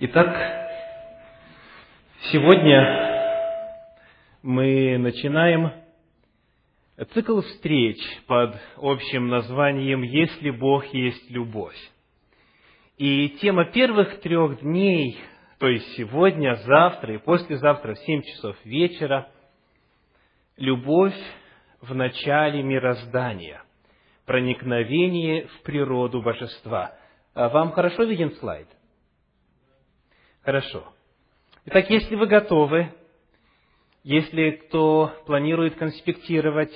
Итак, сегодня мы начинаем цикл встреч под общим названием «Если Бог есть любовь». И тема первых трех дней, то есть сегодня, завтра и послезавтра в семь часов вечера, «Любовь в начале мироздания. Проникновение в природу божества». А вам хорошо виден слайд? Хорошо. Итак, если вы готовы, если кто планирует конспектировать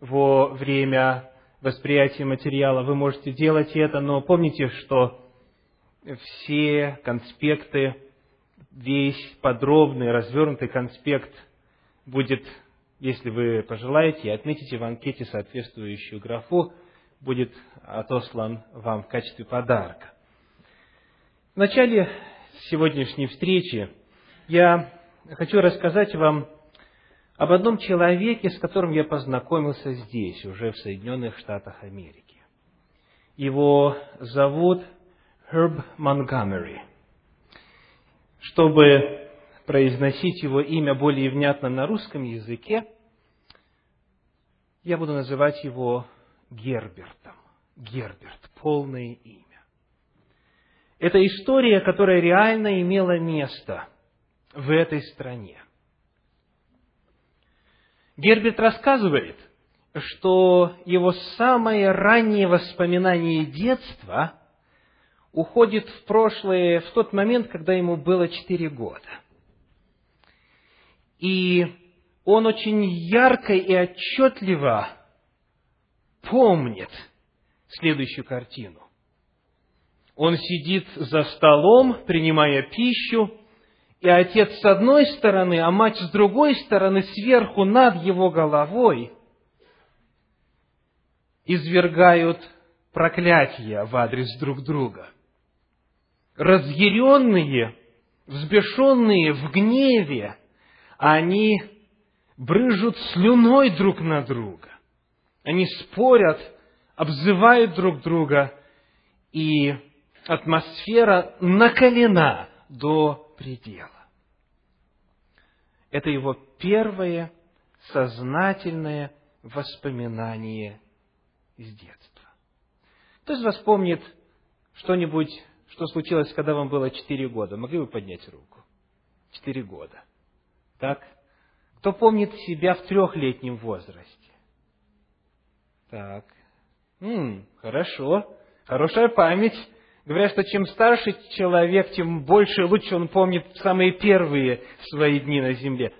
во время восприятия материала, вы можете делать это, но помните, что все конспекты, весь подробный, развернутый конспект будет, если вы пожелаете, и отметите в анкете соответствующую графу, будет отослан вам в качестве подарка. Вначале сегодняшней встречи я хочу рассказать вам об одном человеке, с которым я познакомился здесь, уже в Соединенных Штатах Америки. Его зовут Herb Montgomery. Чтобы произносить его имя более внятно на русском языке, я буду называть его Гербертом. Герберт, полное имя. Это история, которая реально имела место в этой стране. Герберт рассказывает, что его самое раннее воспоминание детства уходит в прошлое, в тот момент, когда ему было четыре года. И он очень ярко и отчетливо помнит следующую картину. Он сидит за столом, принимая пищу, и отец с одной стороны, а мать с другой стороны, сверху над его головой, извергают проклятия в адрес друг друга. Разъяренные, взбешенные в гневе, они брыжут слюной друг на друга. Они спорят, обзывают друг друга, и атмосфера накалена до предела. Это его первое сознательное воспоминание из детства. Кто из вас помнит что-нибудь, что случилось, когда вам было четыре года? Могли бы поднять руку? Четыре года. Так? Кто помнит себя в трехлетнем возрасте? Так. М-м, хорошо. Хорошая память. Говорят, что чем старше человек, тем больше и лучше он помнит самые первые свои дни на земле.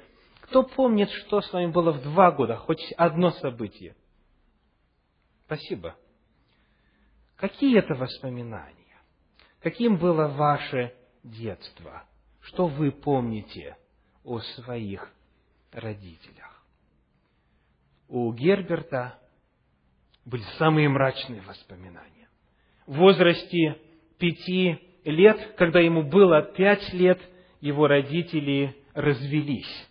Кто помнит, что с вами было в два года, хоть одно событие? Спасибо. Какие это воспоминания? Каким было ваше детство? Что вы помните о своих родителях? У Герберта были самые мрачные воспоминания. В возрасте пяти лет, когда ему было пять лет, его родители развелись.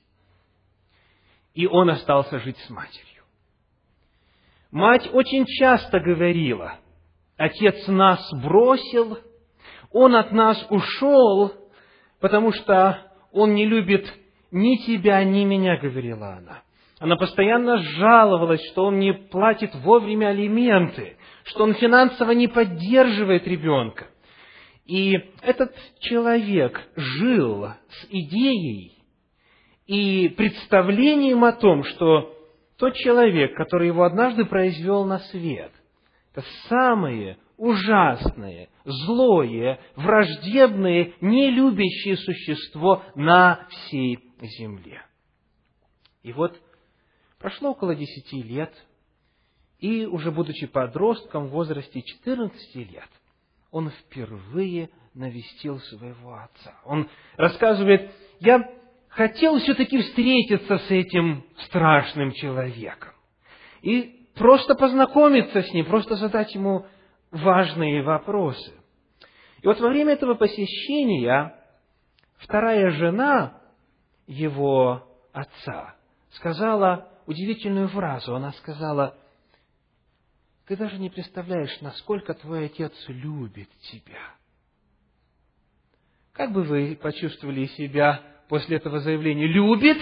И он остался жить с матерью. Мать очень часто говорила, отец нас бросил, он от нас ушел, потому что он не любит ни тебя, ни меня, говорила она. Она постоянно жаловалась, что он не платит вовремя алименты, что он финансово не поддерживает ребенка. И этот человек жил с идеей и представлением о том, что тот человек, который его однажды произвел на свет, это самое ужасное, злое, враждебное, нелюбящее существо на всей земле. И вот прошло около десяти лет, и уже будучи подростком в возрасте 14 лет – он впервые навестил своего отца. Он рассказывает, я хотел все-таки встретиться с этим страшным человеком. И просто познакомиться с ним, просто задать ему важные вопросы. И вот во время этого посещения вторая жена его отца сказала удивительную фразу. Она сказала, ты даже не представляешь, насколько твой отец любит тебя. Как бы вы почувствовали себя после этого заявления? Любит?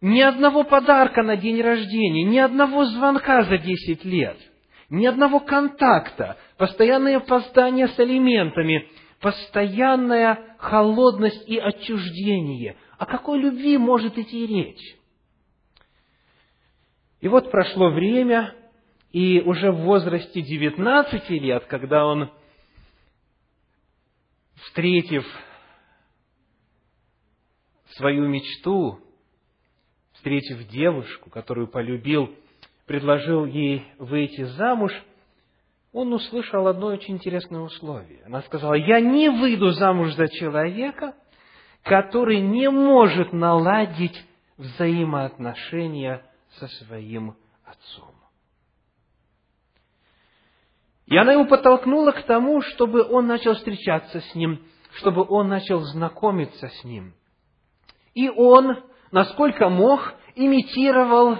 Ни одного подарка на день рождения, ни одного звонка за десять лет, ни одного контакта, постоянное опоздание с алиментами, постоянная холодность и отчуждение. О какой любви может идти речь? И вот прошло время, и уже в возрасте 19 лет, когда он, встретив свою мечту, встретив девушку, которую полюбил, предложил ей выйти замуж, он услышал одно очень интересное условие. Она сказала, я не выйду замуж за человека, который не может наладить взаимоотношения со своим отцом. И она его подтолкнула к тому, чтобы он начал встречаться с ним, чтобы он начал знакомиться с ним. И он, насколько мог, имитировал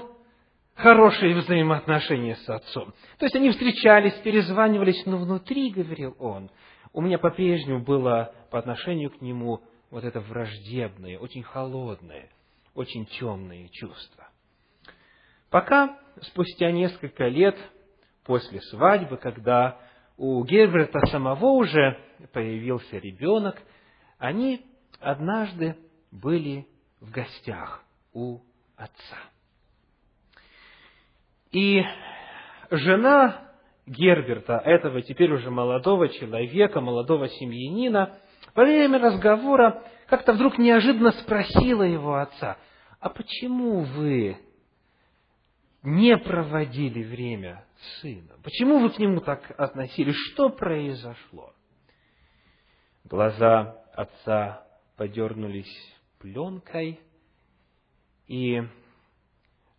хорошие взаимоотношения с отцом. То есть они встречались, перезванивались, но внутри, говорил он, у меня по-прежнему было по отношению к нему вот это враждебное, очень холодное, очень темное чувство. Пока спустя несколько лет после свадьбы, когда у Герберта самого уже появился ребенок, они однажды были в гостях у отца. И жена Герберта, этого теперь уже молодого человека, молодого семьянина, во время разговора как-то вдруг неожиданно спросила его отца, а почему вы не проводили время с сыном? Почему вы к нему так относились? Что произошло? Глаза отца подернулись пленкой, и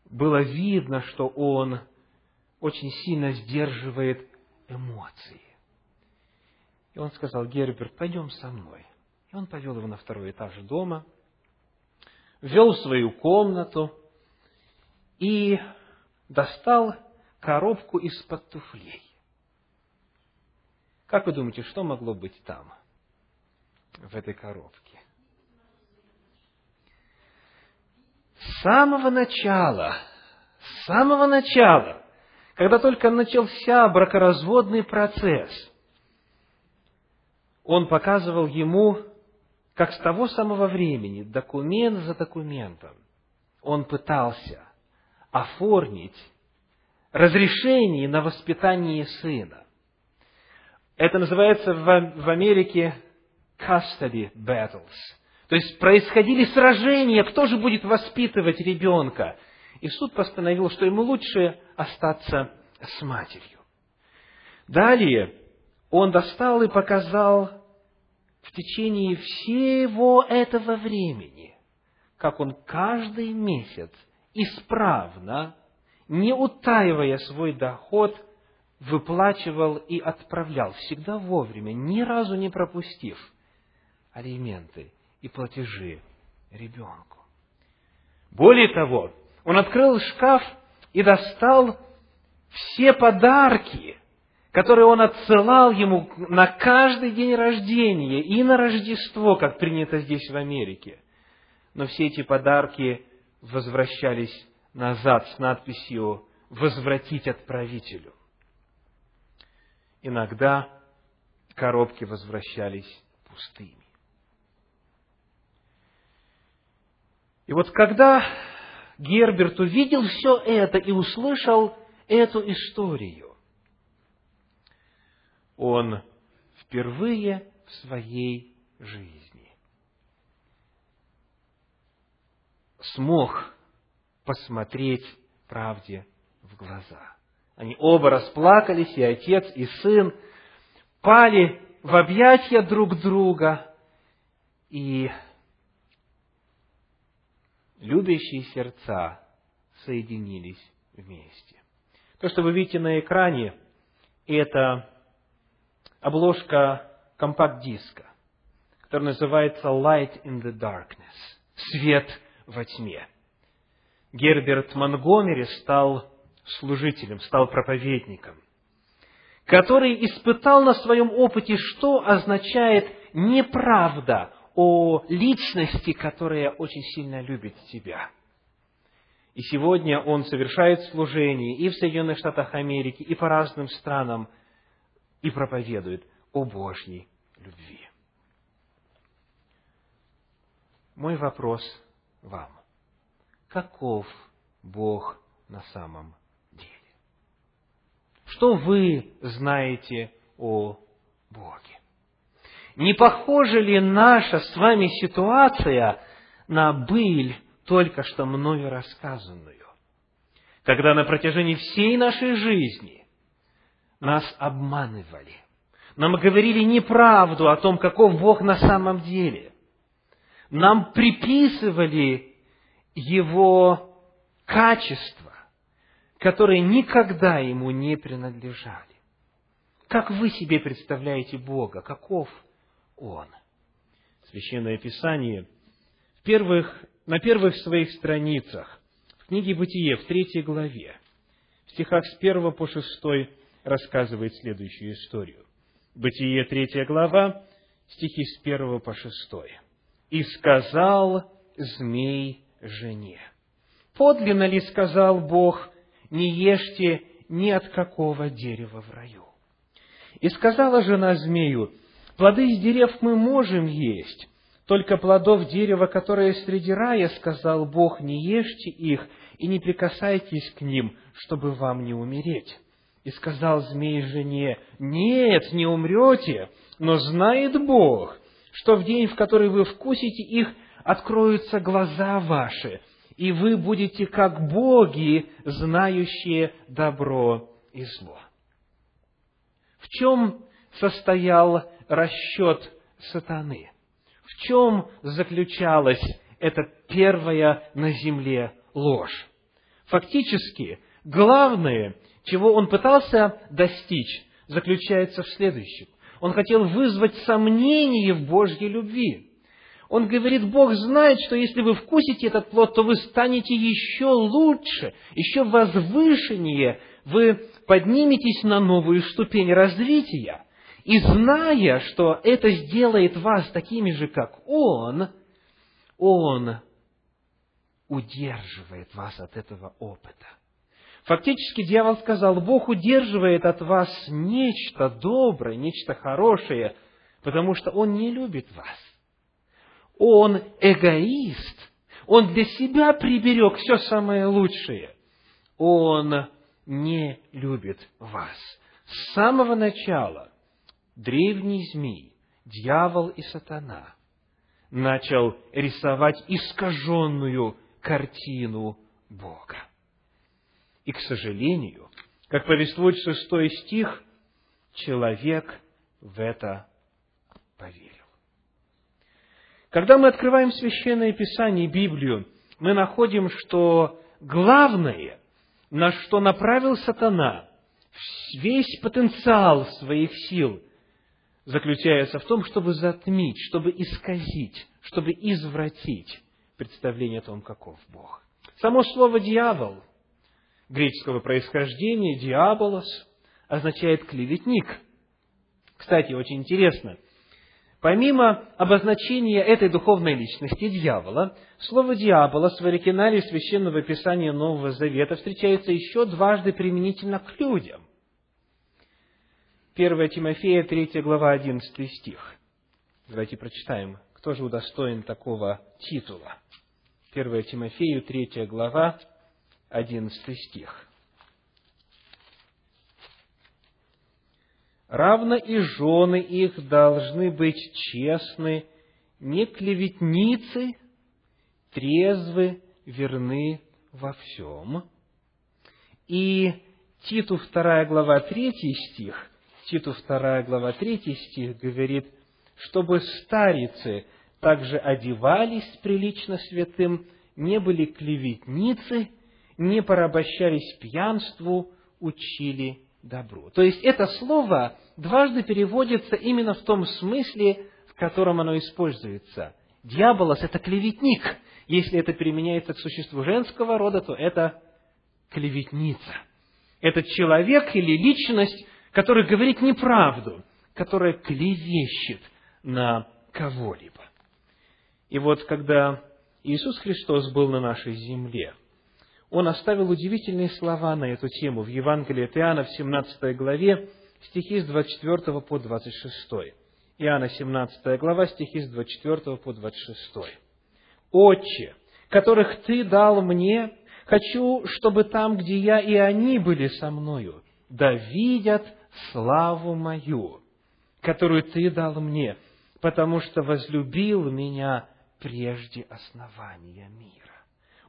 было видно, что он очень сильно сдерживает эмоции. И он сказал, Герберт, пойдем со мной. И он повел его на второй этаж дома, ввел в свою комнату и достал коробку из-под туфлей. Как вы думаете, что могло быть там, в этой коробке? С самого начала, с самого начала, когда только начался бракоразводный процесс, он показывал ему, как с того самого времени, документ за документом, он пытался оформить разрешение на воспитание сына. Это называется в Америке custody battles. То есть происходили сражения, кто же будет воспитывать ребенка. И суд постановил, что ему лучше остаться с матерью. Далее он достал и показал в течение всего этого времени, как он каждый месяц исправно, не утаивая свой доход, выплачивал и отправлял, всегда вовремя, ни разу не пропустив алименты и платежи ребенку. Более того, он открыл шкаф и достал все подарки, которые он отсылал ему на каждый день рождения и на Рождество, как принято здесь в Америке. Но все эти подарки возвращались назад с надписью «Возвратить отправителю». Иногда коробки возвращались пустыми. И вот когда Герберт увидел все это и услышал эту историю, он впервые в своей жизни смог посмотреть правде в глаза. Они оба расплакались, и отец, и сын, пали в объятия друг друга, и любящие сердца соединились вместе. То, что вы видите на экране, это обложка компакт-диска, который называется Light in the Darkness – Свет во тьме. Герберт Монгомери стал служителем, стал проповедником, который испытал на своем опыте, что означает неправда о личности, которая очень сильно любит тебя. И сегодня он совершает служение и в Соединенных Штатах Америки, и по разным странам, и проповедует о Божьей любви. Мой вопрос вам. Каков Бог на самом деле? Что вы знаете о Боге? Не похожа ли наша с вами ситуация на быль, только что мною рассказанную? Когда на протяжении всей нашей жизни нас обманывали, нам говорили неправду о том, каков Бог на самом деле. Нам приписывали Его качества, которые никогда Ему не принадлежали. Как вы себе представляете Бога? Каков Он? Священное Писание в первых, на первых своих страницах в книге Бытие, в третьей главе, в стихах с первого по шестой рассказывает следующую историю. Бытие, третья глава, стихи с первого по шестой. «И сказал змей жене, подлинно ли сказал Бог, не ешьте ни от какого дерева в раю? И сказала жена змею, плоды из дерев мы можем есть, только плодов дерева, которое среди рая, сказал Бог, не ешьте их и не прикасайтесь к ним, чтобы вам не умереть. И сказал змей жене, нет, не умрете, но знает Бог, что в день, в который вы вкусите их, откроются глаза ваши, и вы будете как боги, знающие добро и зло. В чем состоял расчет сатаны? В чем заключалась эта первая на земле ложь? Фактически, главное, чего он пытался достичь, заключается в следующем. Он хотел вызвать сомнение в Божьей любви. Он говорит, Бог знает, что если вы вкусите этот плод, то вы станете еще лучше, еще возвышеннее, вы подниметесь на новую ступень развития. И зная, что это сделает вас такими же, как Он, Он удерживает вас от этого опыта. Фактически дьявол сказал, Бог удерживает от вас нечто доброе, нечто хорошее, потому что Он не любит вас. Он эгоист. Он для себя приберег все самое лучшее. Он не любит вас. С самого начала древний змей, дьявол и сатана начал рисовать искаженную картину Бога. И, к сожалению, как повествует шестой стих, человек в это Когда мы открываем Священное Писание, Библию, мы находим, что главное, на что направил сатана весь потенциал своих сил, заключается в том, чтобы затмить, чтобы исказить, чтобы извратить представление о том, каков Бог. Само слово «дьявол» греческого происхождения, диаболос, означает клеветник. Кстати, очень интересно, помимо обозначения этой духовной личности, дьявола, слово «диаболос» в оригинале Священного Писания Нового Завета встречается еще дважды применительно к людям. 1 Тимофея, 3 глава, 11 стих. Давайте прочитаем, кто же удостоен такого титула. 1 Тимофею, 3 глава, 11 стих. Равно и жены их должны быть честны, не клеветницы, трезвы, верны во всем. И Титу 2 глава 3 стих, Титу 2 глава 3 стих говорит, чтобы старицы также одевались прилично святым, не были клеветницы, не порабощались пьянству, учили добру. То есть это слово дважды переводится именно в том смысле, в котором оно используется. Дьяволос – это клеветник. Если это применяется к существу женского рода, то это клеветница. Это человек или личность, который говорит неправду, которая клевещет на кого-либо. И вот когда Иисус Христос был на нашей земле, Он оставил удивительные слова на эту тему в Евангелии от Иоанна в 17 главе, стихи с 24 по 26. Иоанна 17 глава, стихи с 24 по 26. «Отче, которых Ты дал мне, хочу, чтобы там, где я, и они были со мною, да видят славу мою, которую Ты дал мне, потому что возлюбил меня прежде основания мира.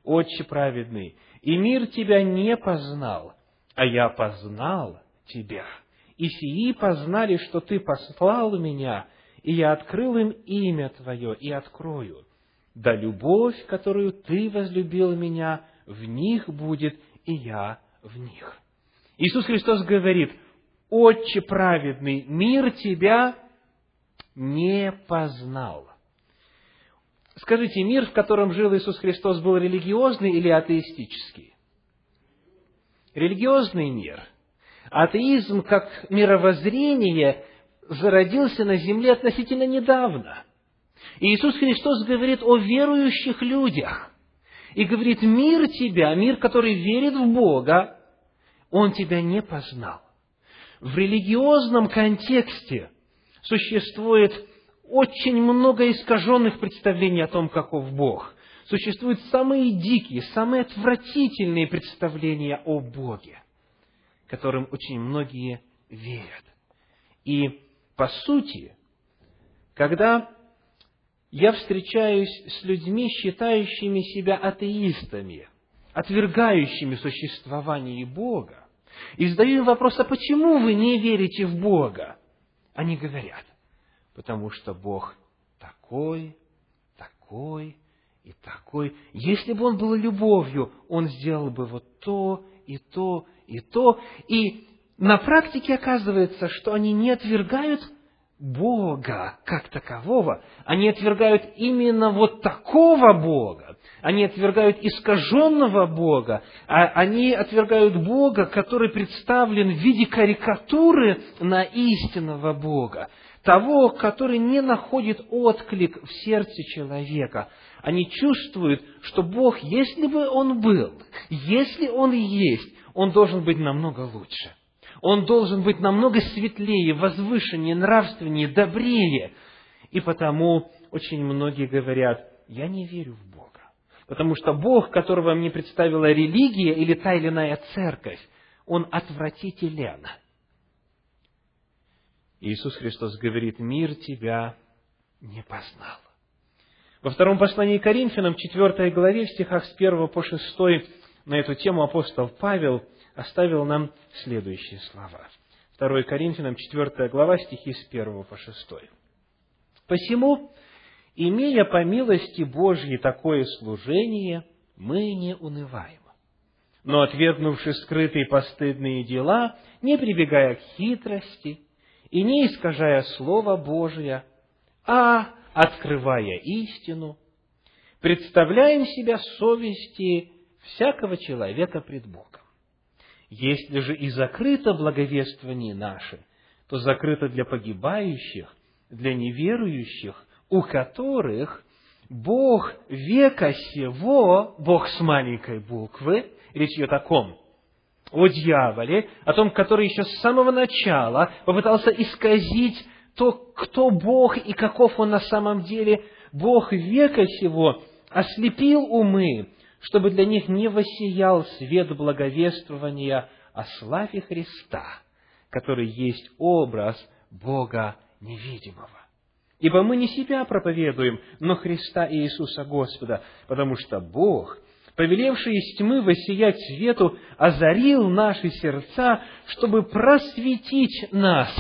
Отче праведный, и мир Тебя не познал, а я познал Тебя. И сии познали, что Ты послал меня, и я открыл им имя Твое и открою. Да любовь, которую Ты возлюбил меня, в них будет, и я в них. Иисус Христос говорит, Отче праведный, мир Тебя не познал. Скажите, мир, в котором жил Иисус Христос, был религиозный или атеистический? Религиозный мир. Атеизм как мировоззрение зародился на земле относительно недавно. Иисус Христос говорит о верующих людях. И говорит, мир тебя, мир, который верит в Бога, он тебя не познал. В религиозном контексте существует очень много искаженных представлений о том, каков Бог. Существуют самые дикие, самые отвратительные представления о Боге, которым очень многие верят. И, по сути, когда я встречаюсь с людьми, считающими себя атеистами, отвергающими существование Бога, и задаю им вопрос, а почему вы не верите в Бога? Они говорят, потому что Бог такой, такой и такой. Если бы Он был любовью, Он сделал бы вот то и то и то. И на практике оказывается, что они не отвергают Бога как такового, они отвергают именно вот такого Бога, они отвергают искаженного Бога, а они отвергают Бога, который представлен в виде карикатуры на истинного Бога, того, который не находит отклик в сердце человека. Они чувствуют, что Бог, если бы Он был, если Он есть, Он должен быть намного лучше. Он должен быть намного светлее, возвышеннее, нравственнее, добрее. И потому очень многие говорят, я не верю в Бога. Потому что Бог, которого мне представила религия или та или иная церковь, он отвратителен. Иисус Христос говорит, мир тебя не познал. Во втором послании Коринфянам, 4 главе, в стихах с 1 по 6, на эту тему апостол Павел оставил нам следующие слова. 2 Коринфянам, 4 глава, стихи с 1 по 6. «Посему, имея по милости Божьей такое служение, мы не унываем. Но отвергнувши скрытые постыдные дела, не прибегая к хитрости и не искажая Слово Божие, а открывая истину, представляем себя совести всякого человека пред Богом. Если же и закрыто благовествование наше, то закрыто для погибающих, для неверующих, у которых Бог века сего, Бог с маленькой буквы, речь идет о ком? О дьяволе, о том, который еще с самого начала попытался исказить то, кто Бог и каков Он на самом деле. Бог века сего ослепил умы, чтобы для них не воссиял свет благовествования о славе Христа, который есть образ Бога невидимого. Ибо мы не себя проповедуем, но Христа Иисуса Господа, потому что Бог, повелевший из тьмы воссиять свету, озарил наши сердца, чтобы просветить нас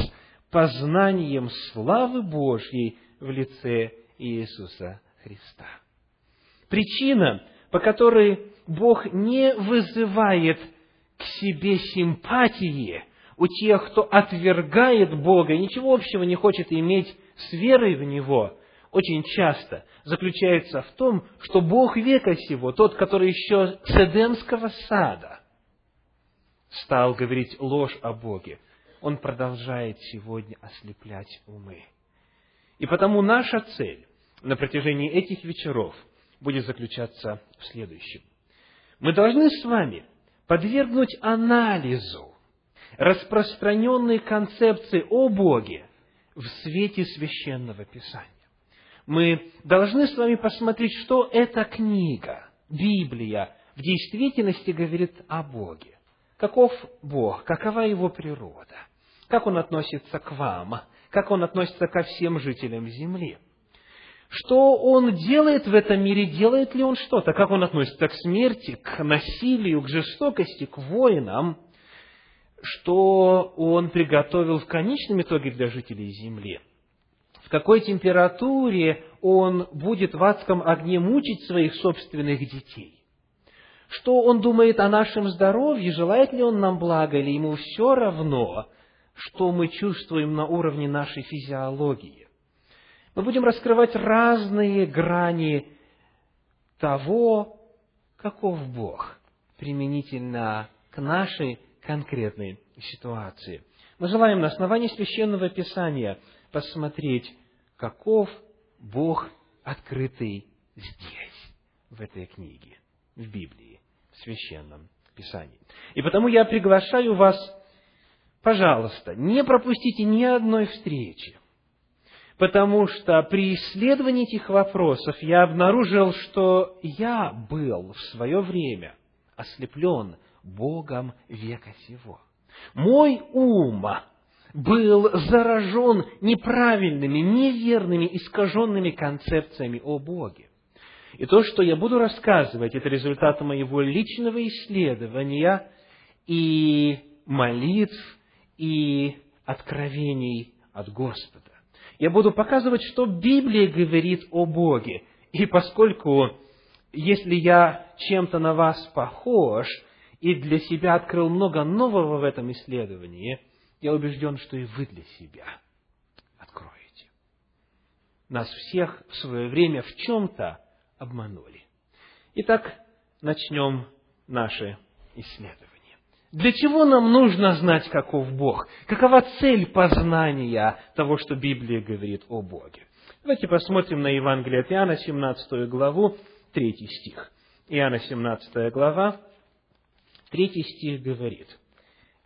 познанием славы Божьей в лице Иисуса Христа. Причина, по которой Бог не вызывает к себе симпатии у тех, кто отвергает Бога и ничего общего не хочет иметь с верой в Него очень часто заключается в том, что Бог века сего, тот, который еще с Эдемского сада стал говорить ложь о Боге, он продолжает сегодня ослеплять умы. И потому наша цель на протяжении этих вечеров будет заключаться в следующем. Мы должны с вами подвергнуть анализу распространенные концепции о Боге в свете священного Писания. Мы должны с вами посмотреть, что эта книга, Библия, в действительности говорит о Боге. Каков Бог, какова Его природа, как Он относится к вам, как Он относится ко всем жителям земли. Что Он делает в этом мире, делает ли Он что-то, как Он относится к смерти, к насилию, к жестокости, к воинам, что Он приготовил в конечном итоге для жителей земли, в какой температуре Он будет в адском огне мучить своих собственных детей, что он думает о нашем здоровье, желает ли он нам блага, или ему все равно, что мы чувствуем на уровне нашей физиологии. Мы будем раскрывать разные грани того, каков Бог применительно к нашей конкретной ситуации. Мы желаем на основании священного писания посмотреть, каков Бог открытый здесь, в этой книге, в Библии в Священном Писании. И потому я приглашаю вас, пожалуйста, не пропустите ни одной встречи, потому что при исследовании этих вопросов я обнаружил, что я был в свое время ослеплен Богом века сего. Мой ум был заражен неправильными, неверными, искаженными концепциями о Боге. И то, что я буду рассказывать, это результат моего личного исследования и молитв, и откровений от Господа. Я буду показывать, что Библия говорит о Боге. И поскольку, если я чем-то на вас похож, и для себя открыл много нового в этом исследовании, я убежден, что и вы для себя откроете. Нас всех в свое время в чем-то обманули. Итак, начнем наше исследование. Для чего нам нужно знать, каков Бог? Какова цель познания того, что Библия говорит о Боге? Давайте посмотрим на Евангелие от Иоанна, 17 главу, 3 стих. Иоанна, 17 глава, 3 стих говорит,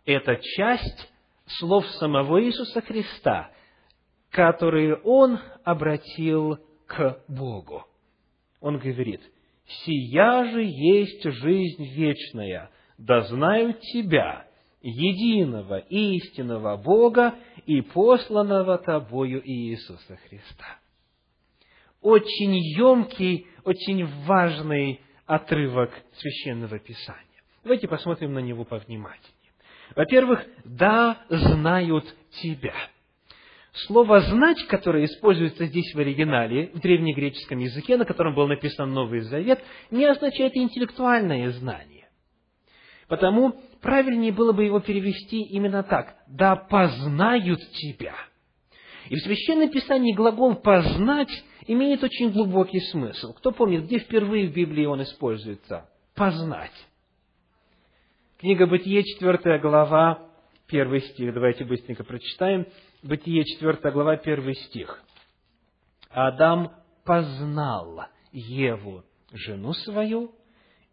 это часть слов самого Иисуса Христа, которые Он обратил к Богу он говорит, «Сия же есть жизнь вечная, да знают Тебя, единого истинного Бога и посланного Тобою Иисуса Христа». Очень емкий, очень важный отрывок Священного Писания. Давайте посмотрим на него повнимательнее. Во-первых, да знают Тебя – Слово «знать», которое используется здесь в оригинале, в древнегреческом языке, на котором был написан Новый Завет, не означает интеллектуальное знание. Потому правильнее было бы его перевести именно так «да познают тебя». И в Священном Писании глагол «познать» имеет очень глубокий смысл. Кто помнит, где впервые в Библии он используется? «Познать». Книга Бытие, 4 глава, первый стих. Давайте быстренько прочитаем. Бытие 4 глава, 1 стих. Адам познал Еву, жену свою,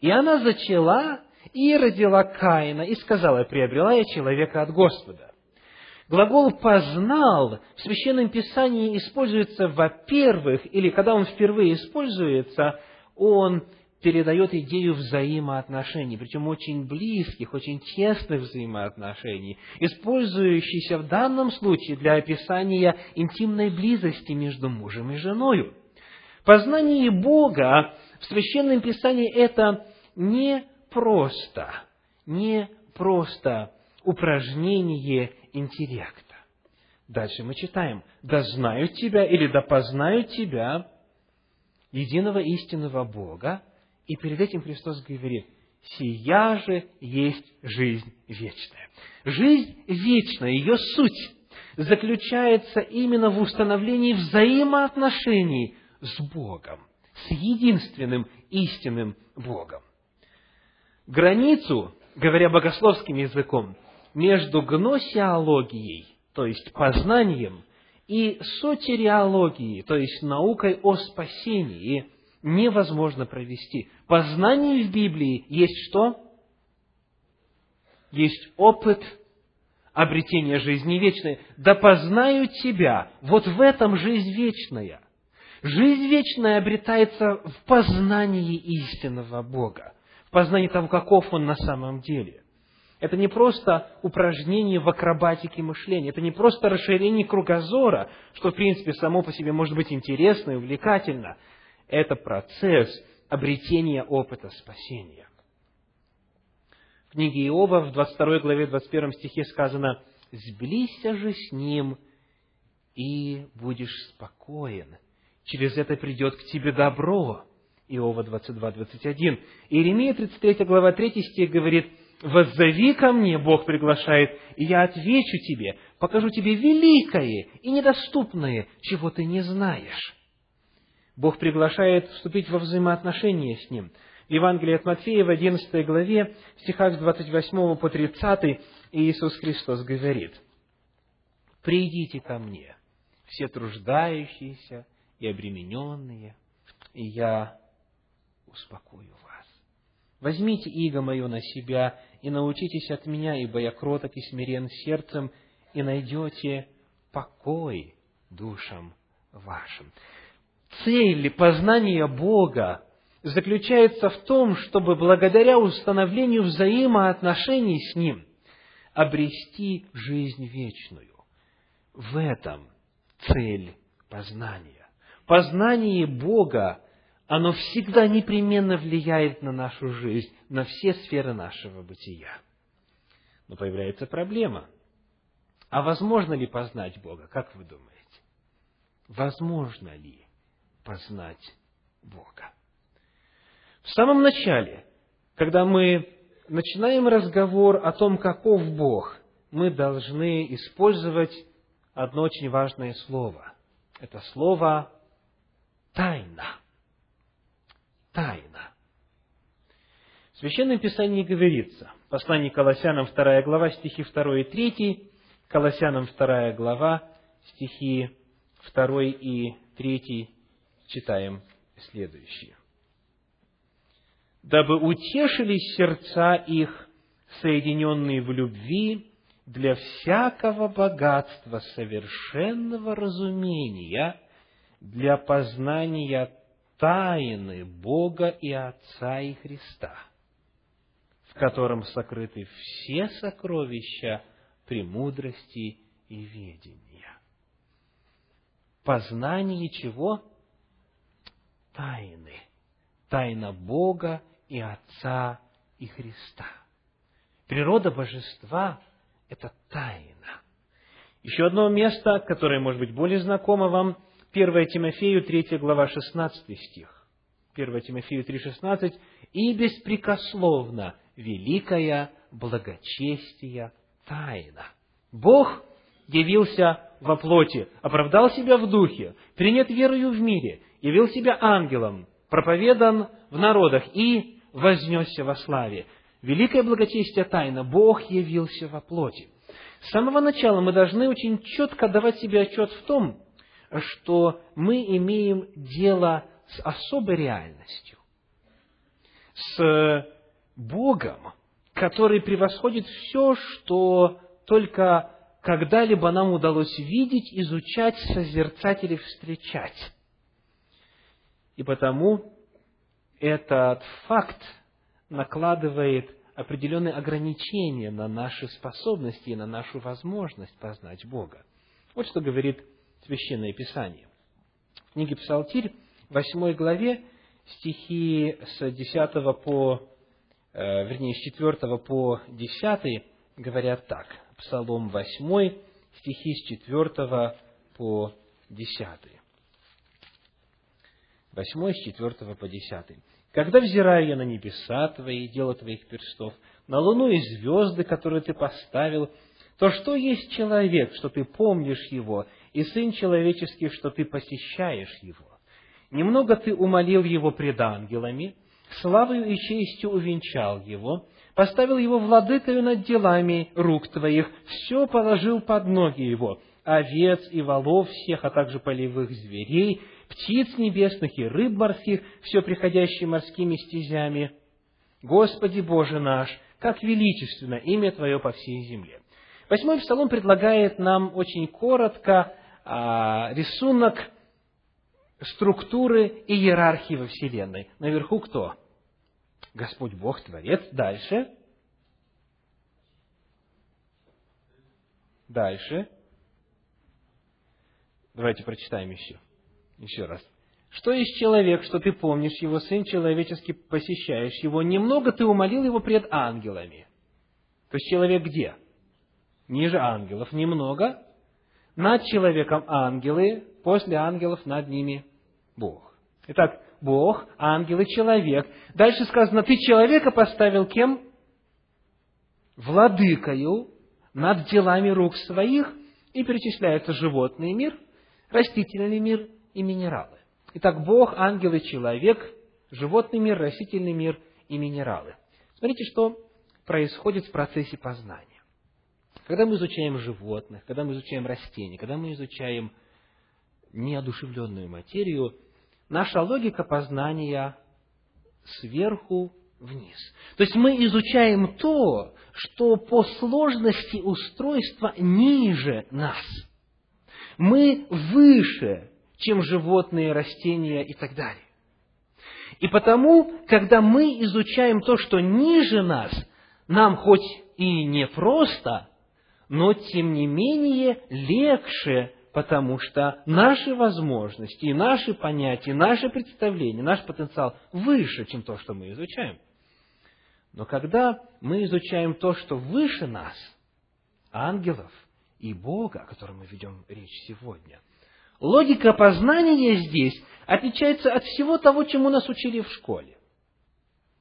и она зачала и родила Каина, и сказала, приобрела я человека от Господа. Глагол «познал» в Священном Писании используется, во-первых, или когда он впервые используется, он передает идею взаимоотношений, причем очень близких, очень тесных взаимоотношений, использующихся в данном случае для описания интимной близости между мужем и женой. Познание Бога в Священном Писании – это не просто, не просто упражнение интеллекта. Дальше мы читаем, «Да знают тебя» или «Да познают тебя, единого истинного Бога, и перед этим Христос говорит, «Сия же есть жизнь вечная». Жизнь вечная, ее суть заключается именно в установлении взаимоотношений с Богом, с единственным истинным Богом. Границу, говоря богословским языком, между гносеологией, то есть познанием, И сотериологией, то есть наукой о спасении, невозможно провести. Познание в Библии есть что? Есть опыт обретения жизни вечной. Да познаю Тебя. Вот в этом жизнь вечная. Жизнь вечная обретается в познании истинного Бога, в познании того, каков Он на самом деле. Это не просто упражнение в акробатике мышления, это не просто расширение кругозора, что, в принципе, само по себе может быть интересно и увлекательно. Это процесс обретения опыта спасения. В книге Иова в 22 главе 21 стихе сказано «Сблизься же с ним, и будешь спокоен. Через это придет к тебе добро». Иова 22, 21. Иеремия 33 глава 3 стих говорит «Воззови ко мне, Бог приглашает, и я отвечу тебе, покажу тебе великое и недоступное, чего ты не знаешь». Бог приглашает вступить во взаимоотношения с Ним. В Евангелии от Матфея в 11 главе, стихах с 28 по 30, Иисус Христос говорит, «Придите ко мне, все труждающиеся и обремененные, и я успокою вас. Возьмите иго мое на себя и научитесь от меня, ибо я кроток и смирен сердцем, и найдете покой душам вашим. Цель познания Бога заключается в том, чтобы благодаря установлению взаимоотношений с Ним обрести жизнь вечную. В этом цель познания. Познание Бога оно всегда непременно влияет на нашу жизнь, на все сферы нашего бытия. Но появляется проблема. А возможно ли познать Бога? Как вы думаете? Возможно ли познать Бога? В самом начале, когда мы начинаем разговор о том, каков Бог, мы должны использовать одно очень важное слово. Это слово «тайна» тайна. В Священном Писании говорится, послание Колоссянам 2 глава, стихи 2 и 3, Колоссянам 2 глава, стихи 2 и 3, читаем следующее. «Дабы утешились сердца их, соединенные в любви, для всякого богатства совершенного разумения, для познания тайны Бога и Отца и Христа, в котором сокрыты все сокровища премудрости и ведения. Познание чего? Тайны. Тайна Бога и Отца и Христа. Природа божества – это тайна. Еще одно место, которое может быть более знакомо вам – 1 Тимофею 3 глава 16 стих. 1 Тимофею 3, 16. «И беспрекословно великая благочестия тайна». Бог явился во плоти, оправдал себя в духе, принят верою в мире, явил себя ангелом, проповедан в народах и вознесся во славе. Великое благочестие тайна, Бог явился во плоти. С самого начала мы должны очень четко давать себе отчет в том, что мы имеем дело с особой реальностью, с Богом, который превосходит все, что только когда-либо нам удалось видеть, изучать, созерцать или встречать. И потому этот факт накладывает определенные ограничения на наши способности и на нашу возможность познать Бога. Вот что говорит Священное Писание. В книге Псалтирь, в 8 главе, стихи с 10 по, э, вернее, с 4 по 10 говорят так. Псалом 8, стихи с 4 по 10. 8 с 4 по 10. «Когда взираю я на небеса Твои, дело Твоих перстов, на луну и звезды, которые Ты поставил, то что есть человек, что Ты помнишь его, и Сын Человеческий, что ты посещаешь Его. Немного ты умолил Его пред ангелами, славою и честью увенчал Его, поставил Его владыкою над делами рук Твоих, все положил под ноги Его, овец и волов всех, а также полевых зверей, птиц небесных и рыб морских, все приходящие морскими стезями. Господи Боже наш, как величественно имя Твое по всей земле. Восьмой псалом предлагает нам очень коротко а, рисунок структуры и иерархии во Вселенной. Наверху кто? Господь Бог, Творец. Дальше. Дальше. Давайте прочитаем еще. Еще раз. Что есть человек, что ты помнишь его, сын человеческий посещаешь его, немного ты умолил его пред ангелами. То есть человек где? Ниже ангелов немного. Над человеком ангелы, после ангелов над ними Бог. Итак, Бог, ангелы, человек. Дальше сказано, ты человека поставил кем? Владыкою над делами рук своих, и перечисляется животный мир, растительный мир и минералы. Итак, Бог, ангелы, человек, животный мир, растительный мир и минералы. Смотрите, что происходит в процессе познания. Когда мы изучаем животных, когда мы изучаем растения, когда мы изучаем неодушевленную материю, наша логика познания сверху вниз. То есть мы изучаем то, что по сложности устройства ниже нас. Мы выше, чем животные, растения и так далее. И потому, когда мы изучаем то, что ниже нас, нам хоть и не просто, но тем не менее легче потому что наши возможности, и наши понятия, наши представления, наш потенциал выше, чем то, что мы изучаем. Но когда мы изучаем то, что выше нас, ангелов и Бога, о котором мы ведем речь сегодня, логика познания здесь отличается от всего того, чему нас учили в школе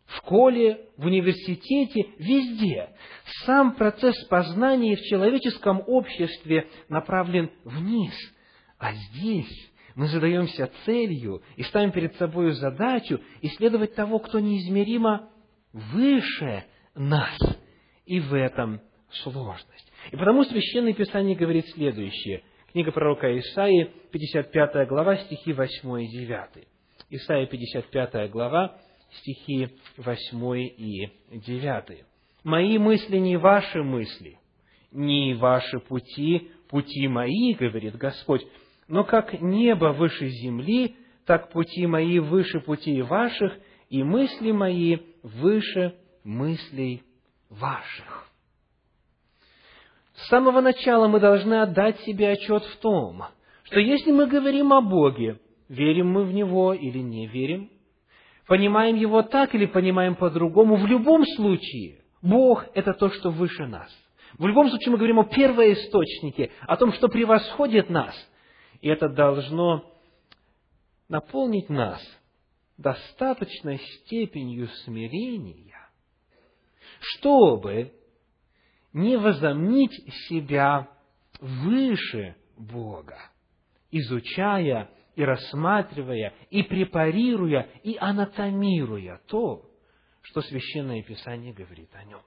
в школе, в университете, везде. Сам процесс познания в человеческом обществе направлен вниз. А здесь мы задаемся целью и ставим перед собой задачу исследовать того, кто неизмеримо выше нас. И в этом сложность. И потому Священное Писание говорит следующее. Книга пророка Исаии, 55 глава, стихи 8 и 9. Исаия, 55 глава, стихи 8 и 9. «Мои мысли не ваши мысли, не ваши пути, пути мои, говорит Господь, но как небо выше земли, так пути мои выше путей ваших, и мысли мои выше мыслей ваших». С самого начала мы должны отдать себе отчет в том, что если мы говорим о Боге, верим мы в Него или не верим, понимаем его так или понимаем по-другому, в любом случае Бог – это то, что выше нас. В любом случае мы говорим о первоисточнике, о том, что превосходит нас. И это должно наполнить нас достаточной степенью смирения, чтобы не возомнить себя выше Бога, изучая и рассматривая, и препарируя, и анатомируя то, что Священное Писание говорит о нем.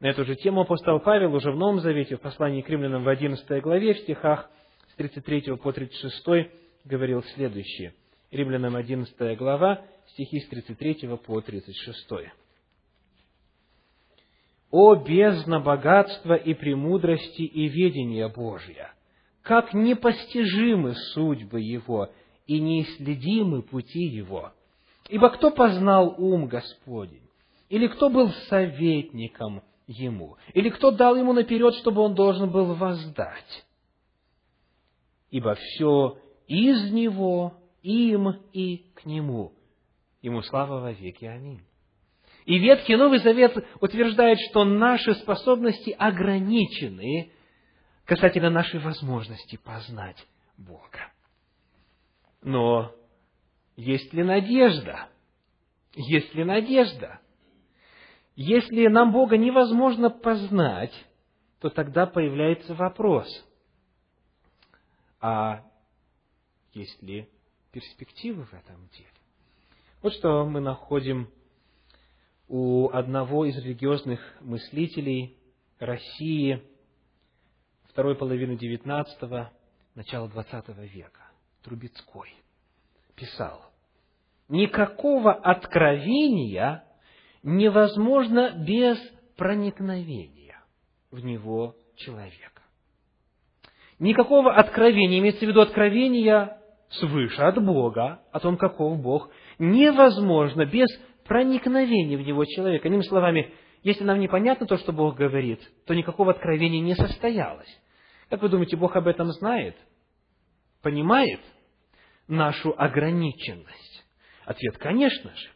На эту же тему апостол Павел уже в Новом Завете, в послании к римлянам в 11 главе, в стихах с 33 по 36 говорил следующее. Римлянам 11 глава, стихи с 33 по 36. «О бездна богатства и премудрости и ведения Божия! Как непостижимы судьбы Его и неисследимы пути Его. Ибо кто познал ум Господень? Или кто был советником Ему? Или кто дал Ему наперед, чтобы Он должен был воздать? Ибо все из Него, им и к Нему. Ему слава во веки. Аминь. И Ветхий Новый Завет утверждает, что наши способности ограничены касательно нашей возможности познать Бога. Но есть ли надежда? Есть ли надежда? Если нам Бога невозможно познать, то тогда появляется вопрос, а есть ли перспективы в этом деле? Вот что мы находим у одного из религиозных мыслителей России – второй половины XIX, начала XX века, Трубецкой, писал, «Никакого откровения невозможно без проникновения в него человека. Никакого откровения, имеется в виду откровения свыше, от Бога, о том, каков Бог, невозможно без проникновения в него человека. Иными словами, если нам непонятно то, что Бог говорит, то никакого откровения не состоялось. Как вы думаете, Бог об этом знает? Понимает нашу ограниченность? Ответ, конечно же.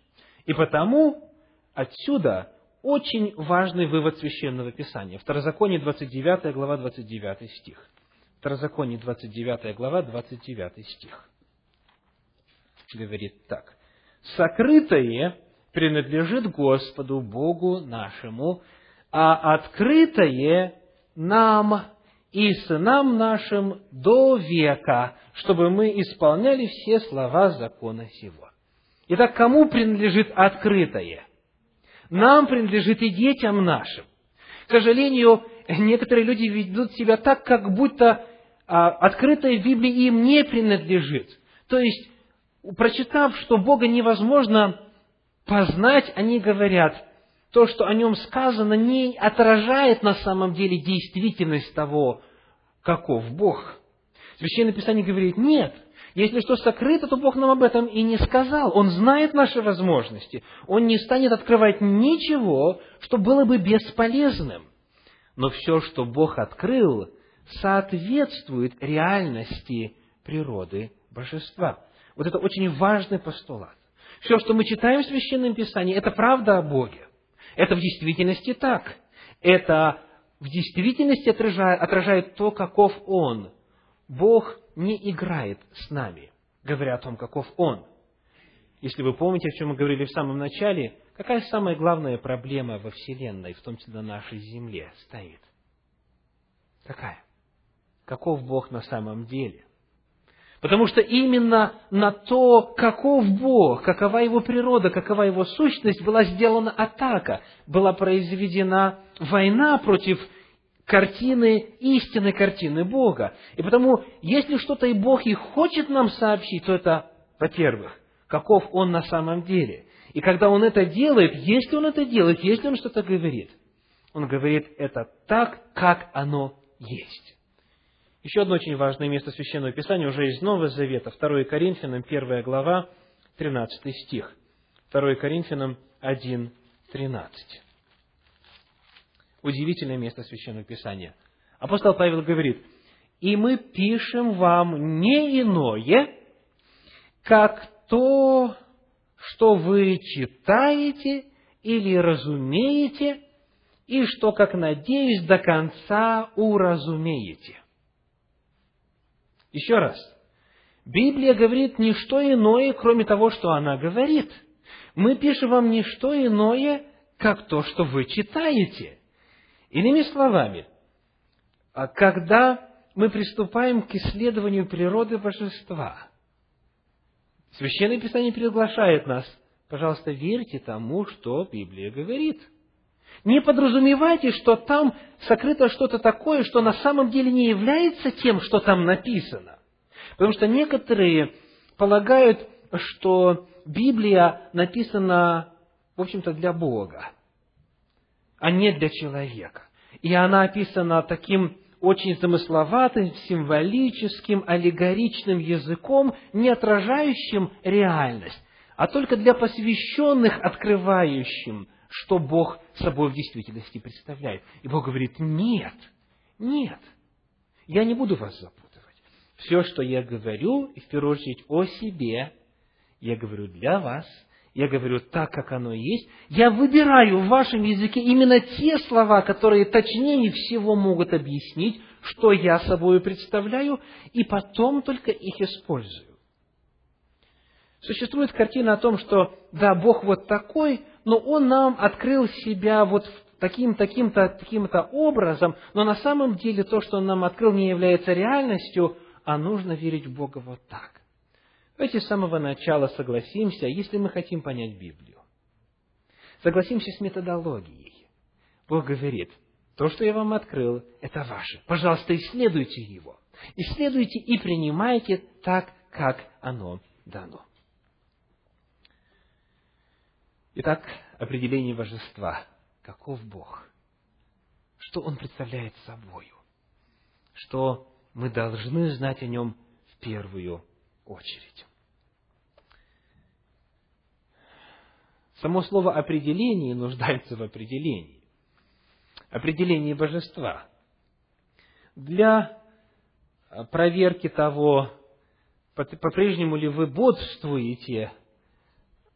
И потому отсюда очень важный вывод Священного Писания. Второзаконие 29 глава 29 стих. Второзаконие 29 глава 29 стих. Говорит так. «Сокрытое принадлежит Господу Богу нашему, а открытое нам и сынам нашим до века, чтобы мы исполняли все слова закона сего». Итак, кому принадлежит открытое? Нам принадлежит и детям нашим. К сожалению, некоторые люди ведут себя так, как будто а, открытое в Библии им не принадлежит. То есть, прочитав, что Бога невозможно познать, они говорят, то, что о нем сказано, не отражает на самом деле действительность того, каков Бог. Священное Писание говорит, нет, если что сокрыто, то Бог нам об этом и не сказал. Он знает наши возможности. Он не станет открывать ничего, что было бы бесполезным. Но все, что Бог открыл, соответствует реальности природы божества. Вот это очень важный постулат. Все, что мы читаем в Священном Писании, это правда о Боге. Это в действительности так. Это в действительности отражает, отражает то, каков Он. Бог не играет с нами, говоря о том, каков Он. Если вы помните, о чем мы говорили в самом начале, какая самая главная проблема во Вселенной, в том числе на нашей Земле, стоит? Какая? Каков Бог на самом деле? Потому что именно на то, каков Бог, какова Его природа, какова Его сущность, была сделана атака, была произведена война против картины, истинной картины Бога. И потому, если что-то и Бог и хочет нам сообщить, то это, во-первых, каков Он на самом деле. И когда Он это делает, если Он это делает, если Он что-то говорит, Он говорит это так, как оно есть. Еще одно очень важное место Священного Писания уже из Нового Завета, 2 Коринфянам, 1 глава, 13 стих. 2 Коринфянам 1, 13. Удивительное место Священного Писания. Апостол Павел говорит, «И мы пишем вам не иное, как то, что вы читаете или разумеете, и что, как надеюсь, до конца уразумеете». Еще раз. Библия говорит не что иное, кроме того, что она говорит. Мы пишем вам не что иное, как то, что вы читаете. Иными словами, а когда мы приступаем к исследованию природы божества, Священное Писание приглашает нас, пожалуйста, верьте тому, что Библия говорит. Не подразумевайте, что там сокрыто что-то такое, что на самом деле не является тем, что там написано. Потому что некоторые полагают, что Библия написана, в общем-то, для Бога а не для человека. И она описана таким очень замысловатым, символическим, аллегоричным языком, не отражающим реальность, а только для посвященных, открывающим, что Бог собой в действительности представляет. И Бог говорит, нет, нет, я не буду вас запутывать. Все, что я говорю, и в первую очередь о себе, я говорю для вас – я говорю так, как оно есть. Я выбираю в вашем языке именно те слова, которые точнее всего могут объяснить, что я собой представляю, и потом только их использую. Существует картина о том, что да, Бог вот такой, но Он нам открыл себя вот таким, таким-то, таким-то образом, но на самом деле то, что Он нам открыл, не является реальностью, а нужно верить в Бога вот так. Давайте с самого начала согласимся, если мы хотим понять Библию. Согласимся с методологией. Бог говорит, То, что я вам открыл, это ваше. Пожалуйста, исследуйте его. Исследуйте и принимайте так, как оно дано. Итак, определение божества. Каков Бог? Что Он представляет собою? Что мы должны знать о Нем в первую очередь. Само слово «определение» нуждается в определении. Определение божества. Для проверки того, по-прежнему ли вы бодрствуете,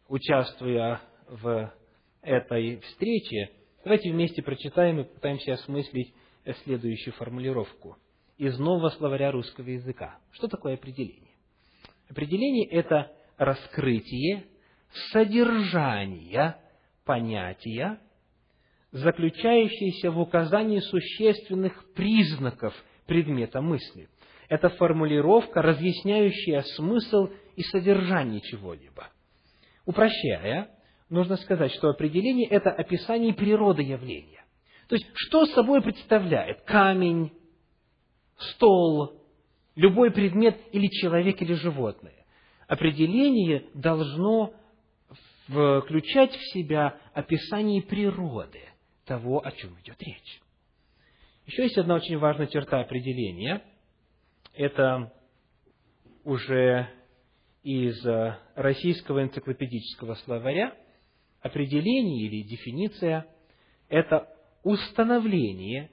участвуя в этой встрече, давайте вместе прочитаем и попытаемся осмыслить следующую формулировку из нового словаря русского языка. Что такое определение? Определение – это раскрытие содержания понятия, заключающееся в указании существенных признаков предмета мысли. Это формулировка, разъясняющая смысл и содержание чего-либо. Упрощая, нужно сказать, что определение – это описание природы явления. То есть, что собой представляет камень, стол, любой предмет или человек или животное. Определение должно включать в себя описание природы того, о чем идет речь. Еще есть одна очень важная черта определения. Это уже из российского энциклопедического словаря. Определение или дефиниция – это установление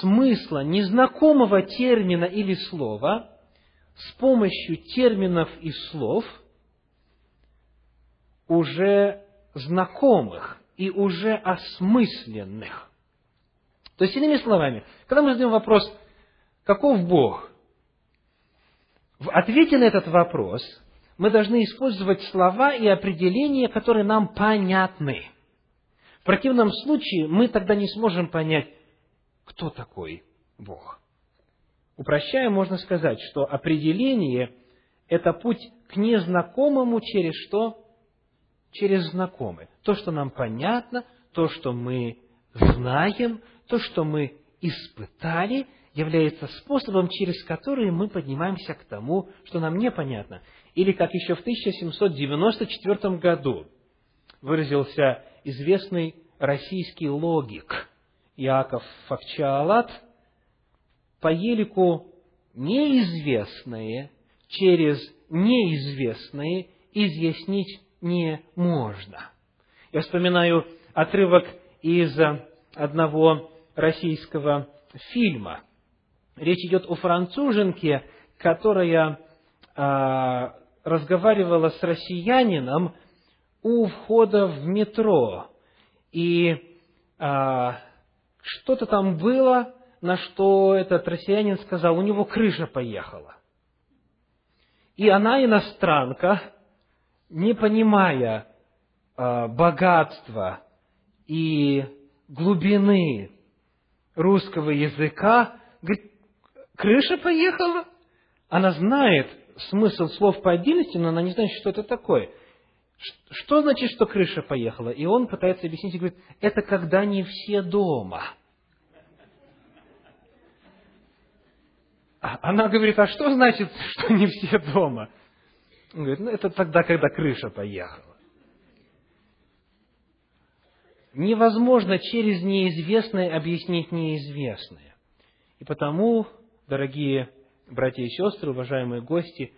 смысла незнакомого термина или слова с помощью терминов и слов, уже знакомых и уже осмысленных. То есть, иными словами, когда мы задаем вопрос, каков Бог, в ответе на этот вопрос мы должны использовать слова и определения, которые нам понятны. В противном случае мы тогда не сможем понять, кто такой Бог. Упрощая, можно сказать, что определение – это путь к незнакомому через что? Через знакомое. То, что нам понятно, то, что мы знаем, то, что мы испытали, является способом, через который мы поднимаемся к тому, что нам непонятно. Или, как еще в 1794 году выразился известный российский логик Иаков Факчаалат, по елику неизвестное через неизвестное изъяснить не можно. Я вспоминаю отрывок из одного российского фильма. Речь идет о француженке, которая а, разговаривала с россиянином у входа в метро. И а, что-то там было, на что этот россиянин сказал, у него крыша поехала. И она, иностранка, не понимая э, богатства и глубины русского языка, говорит, крыша поехала. Она знает смысл слов по отдельности, но она не знает, что это такое. Что значит, что крыша поехала? И он пытается объяснить и говорит, это когда не все дома. А она говорит, а что значит, что не все дома? Он говорит, ну это тогда, когда крыша поехала. Невозможно через неизвестное объяснить неизвестное. И потому, дорогие братья и сестры, уважаемые гости,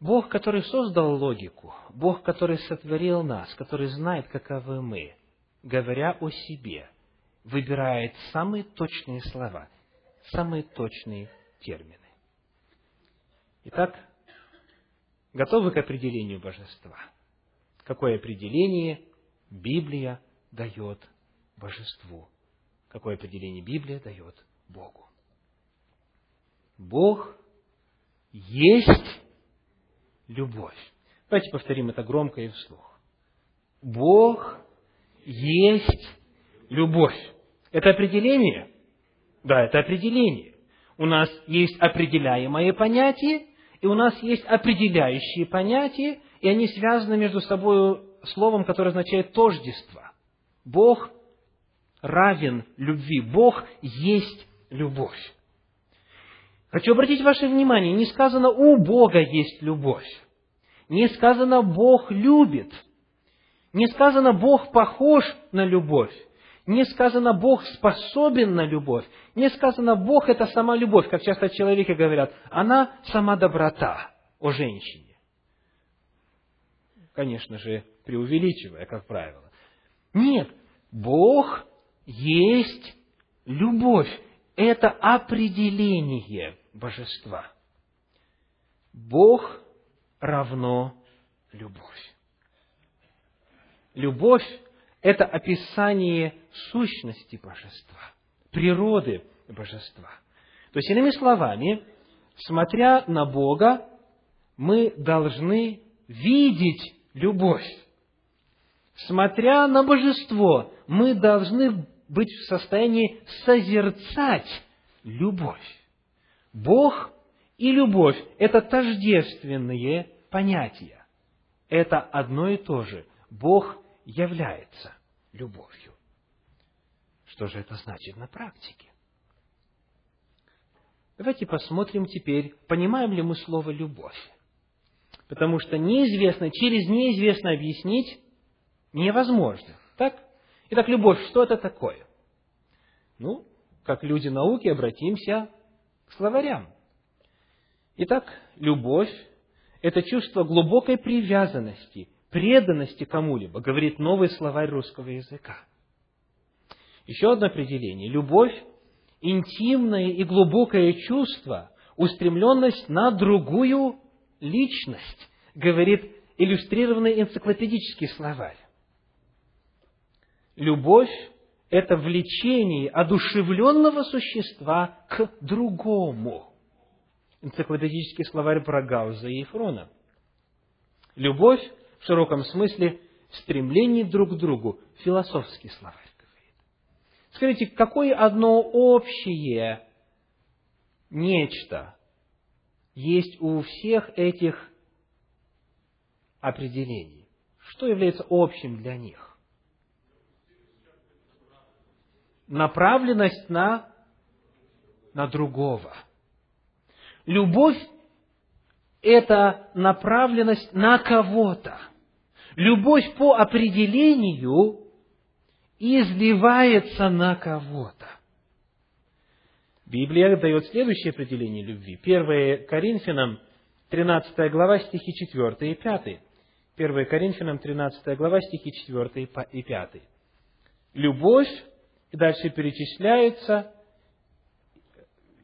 Бог, который создал логику, Бог, который сотворил нас, который знает, каковы мы, говоря о себе, выбирает самые точные слова, самые точные термины. Итак, готовы к определению божества? Какое определение Библия дает божеству? Какое определение Библия дает Богу? Бог есть любовь. Давайте повторим это громко и вслух. Бог есть любовь. Это определение? Да, это определение. У нас есть определяемое понятие, и у нас есть определяющие понятия, и они связаны между собой словом, которое означает тождество. Бог равен любви. Бог есть любовь. Хочу обратить ваше внимание, не сказано «у Бога есть любовь». Не сказано «Бог любит». Не сказано «Бог похож на любовь». Не сказано «Бог способен на любовь». Не сказано «Бог – это сама любовь», как часто человеки говорят. Она – сама доброта о женщине. Конечно же, преувеличивая, как правило. Нет, Бог есть любовь. Это определение божества. Бог равно любовь. Любовь – это описание сущности божества, природы божества. То есть, иными словами, смотря на Бога, мы должны видеть любовь. Смотря на божество, мы должны быть в состоянии созерцать любовь. Бог и любовь – это тождественные понятия. Это одно и то же. Бог является любовью. Что же это значит на практике? Давайте посмотрим теперь, понимаем ли мы слово «любовь». Потому что неизвестно, через неизвестно объяснить невозможно. Так? Итак, любовь, что это такое? Ну, как люди науки, обратимся словарям. Итак, любовь – это чувство глубокой привязанности, преданности кому-либо, говорит новый словарь русского языка. Еще одно определение. Любовь – интимное и глубокое чувство, устремленность на другую личность, говорит иллюстрированный энциклопедический словарь. Любовь – это влечение одушевленного существа к другому. Энциклопедический словарь про Гауза и Ефрона. Любовь в широком смысле стремление друг к другу. Философский словарь говорит. Скажите, какое одно общее нечто есть у всех этих определений? Что является общим для них? Направленность на, на другого. Любовь – это направленность на кого-то. Любовь по определению изливается на кого-то. Библия дает следующее определение любви. 1 Коринфянам, 13 глава, стихи 4 и 5. 1 Коринфянам, 13 глава, стихи 4 и 5. Любовь и дальше перечисляются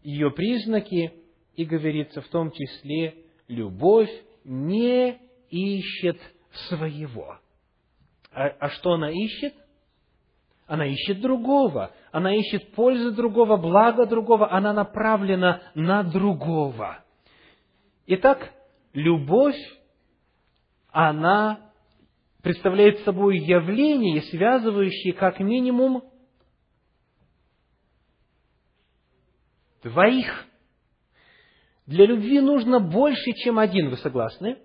ее признаки, и говорится в том числе, любовь не ищет своего. А, а что она ищет? Она ищет другого. Она ищет пользы другого, блага другого. Она направлена на другого. Итак, любовь, она представляет собой явление, связывающее как минимум Двоих. Для любви нужно больше, чем один, вы согласны?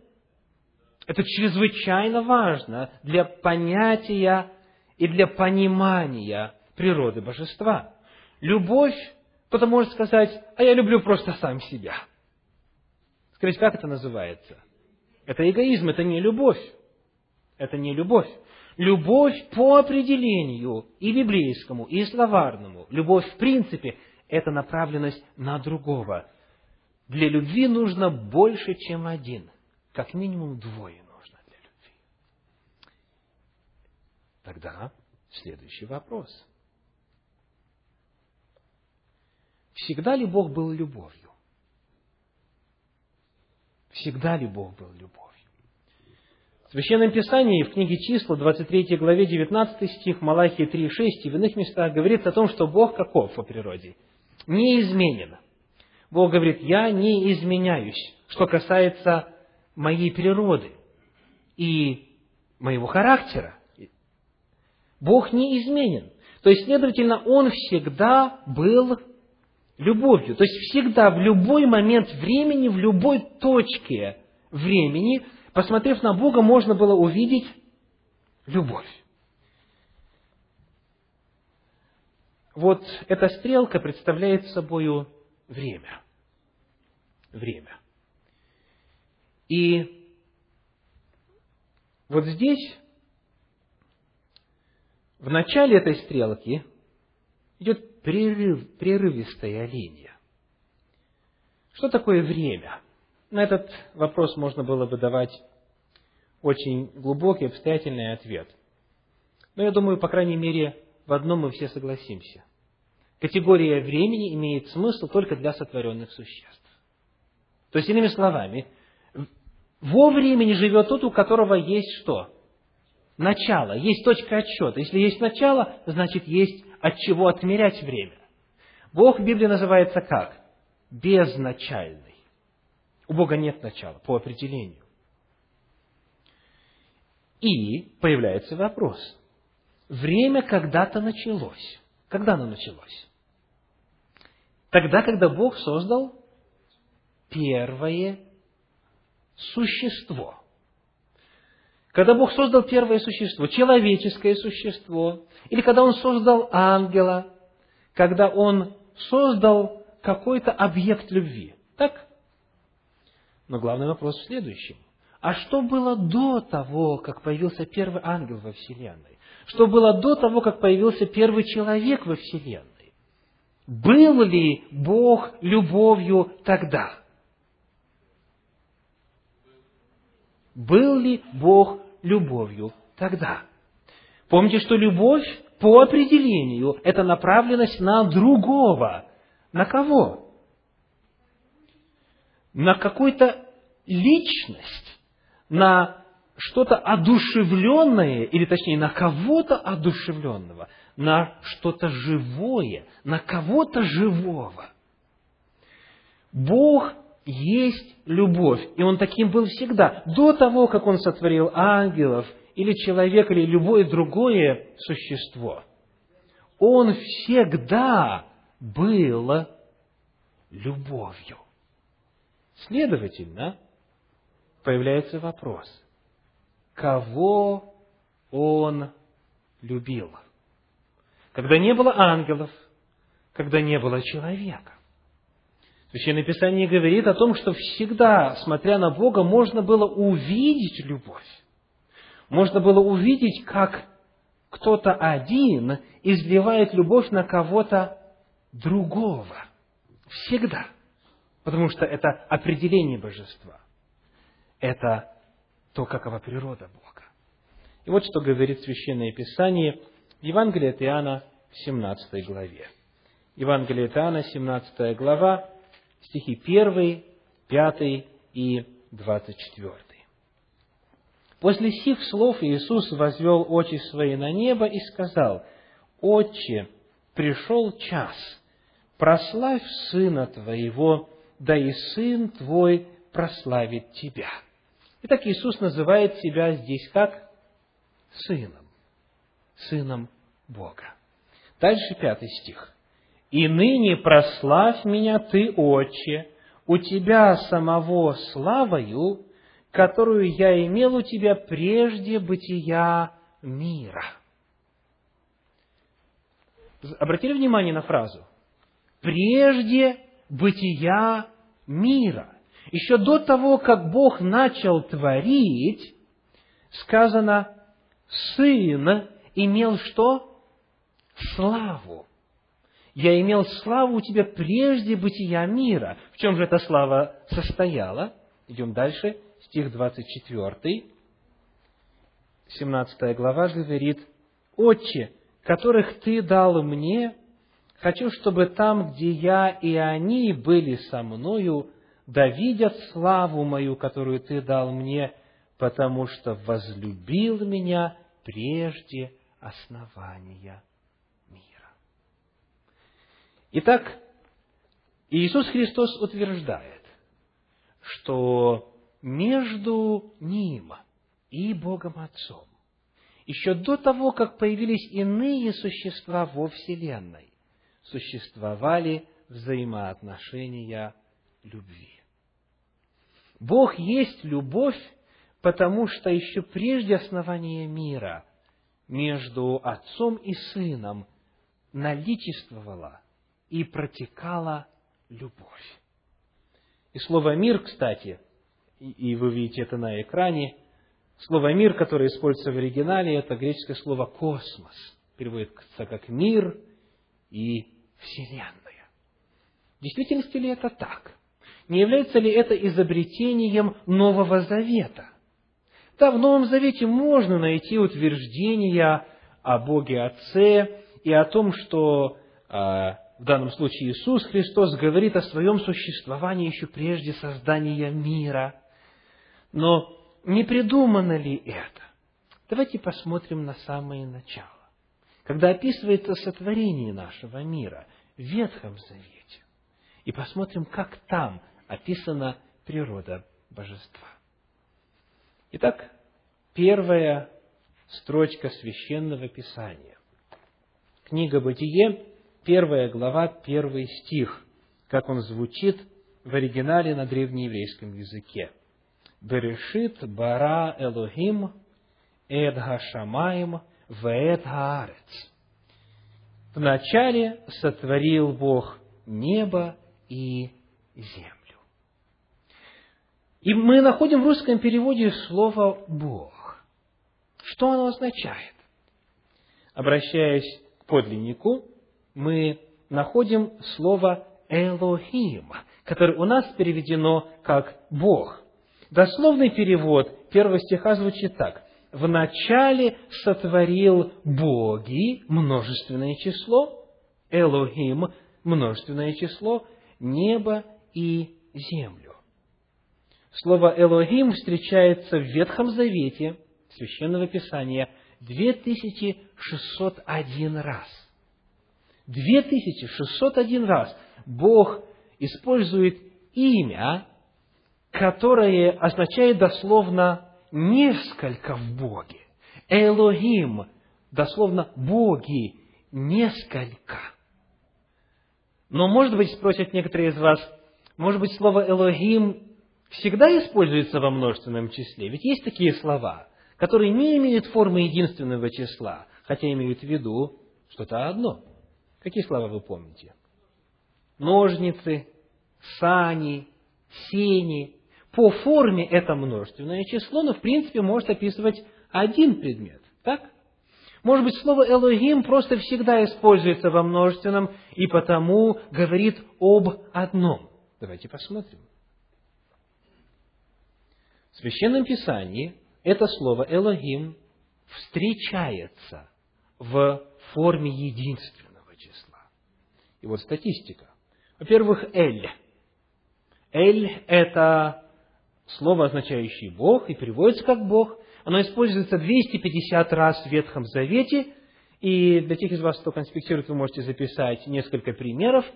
Это чрезвычайно важно для понятия и для понимания природы божества. Любовь, кто-то может сказать, а я люблю просто сам себя. Скажите, как это называется? Это эгоизм, это не любовь. Это не любовь. Любовь по определению и библейскому, и словарному, любовь в принципе, это направленность на другого. Для любви нужно больше, чем один. Как минимум двое нужно для любви. Тогда следующий вопрос. Всегда ли Бог был любовью? Всегда ли Бог был любовью? В Священном Писании, в книге числа, 23 главе, 19 стих, Малахии 3, 6 и в иных местах говорится о том, что Бог каков по природе – не изменено. Бог говорит, я не изменяюсь, что касается моей природы и моего характера. Бог не изменен. То есть, следовательно, Он всегда был любовью. То есть, всегда, в любой момент времени, в любой точке времени, посмотрев на Бога, можно было увидеть любовь. Вот эта стрелка представляет собой время. Время. И вот здесь, в начале этой стрелки, идет прерыв, прерывистая линия. Что такое время? На этот вопрос можно было бы давать очень глубокий, обстоятельный ответ. Но я думаю, по крайней мере, в одном мы все согласимся. Категория времени имеет смысл только для сотворенных существ. То есть, иными словами, во времени живет тот, у которого есть что? Начало, есть точка отсчета. Если есть начало, значит, есть от чего отмерять время. Бог в Библии называется как? Безначальный. У Бога нет начала, по определению. И появляется вопрос. Время когда-то началось. Когда оно началось? Тогда, когда Бог создал первое существо. Когда Бог создал первое существо, человеческое существо, или когда Он создал ангела, когда Он создал какой-то объект любви. Так? Но главный вопрос в следующем. А что было до того, как появился первый ангел во Вселенной? Что было до того, как появился первый человек во Вселенной? Был ли Бог любовью тогда? Был ли Бог любовью тогда? Помните, что любовь по определению – это направленность на другого. На кого? На какую-то личность, на что-то одушевленное, или точнее, на кого-то одушевленного, на что-то живое, на кого-то живого. Бог есть любовь, и Он таким был всегда. До того, как Он сотворил ангелов, или человека, или любое другое существо, Он всегда был любовью. Следовательно, появляется вопрос, кого Он любил? Когда не было ангелов, когда не было человека. Священное Писание говорит о том, что всегда, смотря на Бога, можно было увидеть любовь. Можно было увидеть, как кто-то один изливает любовь на кого-то другого. Всегда. Потому что это определение божества. Это то, какова природа Бога. И вот что говорит Священное Писание в Евангелии от Иоанна в 17 главе. Евангелие от Иоанна, 17 глава, стихи 1, 5 и 24. После сих слов Иисус возвел очи свои на небо и сказал, «Отче, пришел час, прославь Сына Твоего, да и Сын Твой прославит Тебя». Итак, Иисус называет себя здесь как Сыном, Сыном Бога. Дальше пятый стих. И ныне прославь меня Ты, Отче, у Тебя самого славою, которую я имел у Тебя прежде бытия мира. Обратили внимание на фразу? Прежде бытия мира. Еще до того, как Бог начал творить, сказано, Сын имел что? Славу я имел славу у тебя прежде бытия мира. В чем же эта слава состояла? Идем дальше, стих 24, 17 глава говорит, «Отче, которых Ты дал мне, хочу, чтобы там, где я и они были со мною, да видят славу мою, которую Ты дал мне, потому что возлюбил меня прежде основания Итак, Иисус Христос утверждает, что между Ним и Богом Отцом, еще до того, как появились иные существа во Вселенной, существовали взаимоотношения любви. Бог есть любовь, потому что еще прежде основания мира между Отцом и Сыном наличествовала и протекала любовь. И слово «мир», кстати, и вы видите это на экране, слово «мир», которое используется в оригинале, это греческое слово «космос». Переводится как «мир» и «вселенная». В действительности ли это так? Не является ли это изобретением Нового Завета? Да, в Новом Завете можно найти утверждения о Боге Отце и о том, что а, в данном случае Иисус Христос говорит о своем существовании еще прежде создания мира. Но не придумано ли это? Давайте посмотрим на самое начало. Когда описывается сотворение нашего мира в Ветхом Завете. И посмотрим, как там описана природа божества. Итак, первая строчка священного писания. Книга Бытие, первая глава, первый стих, как он звучит в оригинале на древнееврейском языке. Берешит бара Элохим эд хашамаим вэд хаарец. Вначале сотворил Бог небо и землю. И мы находим в русском переводе слово «Бог». Что оно означает? Обращаясь к подлиннику, мы находим слово «Элохим», которое у нас переведено как «Бог». Дословный перевод первого стиха звучит так. «Вначале сотворил боги» множественное число, «Элохим» множественное число, небо и землю. Слово «Элохим» встречается в Ветхом Завете Священного Писания 2601 раз. 2601 раз Бог использует имя, которое означает дословно «несколько в Боге». Элохим, дословно «боги», «несколько». Но, может быть, спросят некоторые из вас, может быть, слово «Элохим» всегда используется во множественном числе. Ведь есть такие слова, которые не имеют формы единственного числа, хотя имеют в виду что-то одно. Какие слова вы помните? Ножницы, сани, сени. По форме это множественное число, но в принципе может описывать один предмет. Так? Может быть, слово «элогим» просто всегда используется во множественном и потому говорит об одном. Давайте посмотрим. В Священном Писании это слово «Элогим» встречается в форме единственного числа. И вот статистика. Во-первых, «эль». «Эль» – это слово, означающее «Бог», и переводится как «Бог». Оно используется 250 раз в Ветхом Завете, и для тех из вас, кто конспектирует, вы можете записать несколько примеров –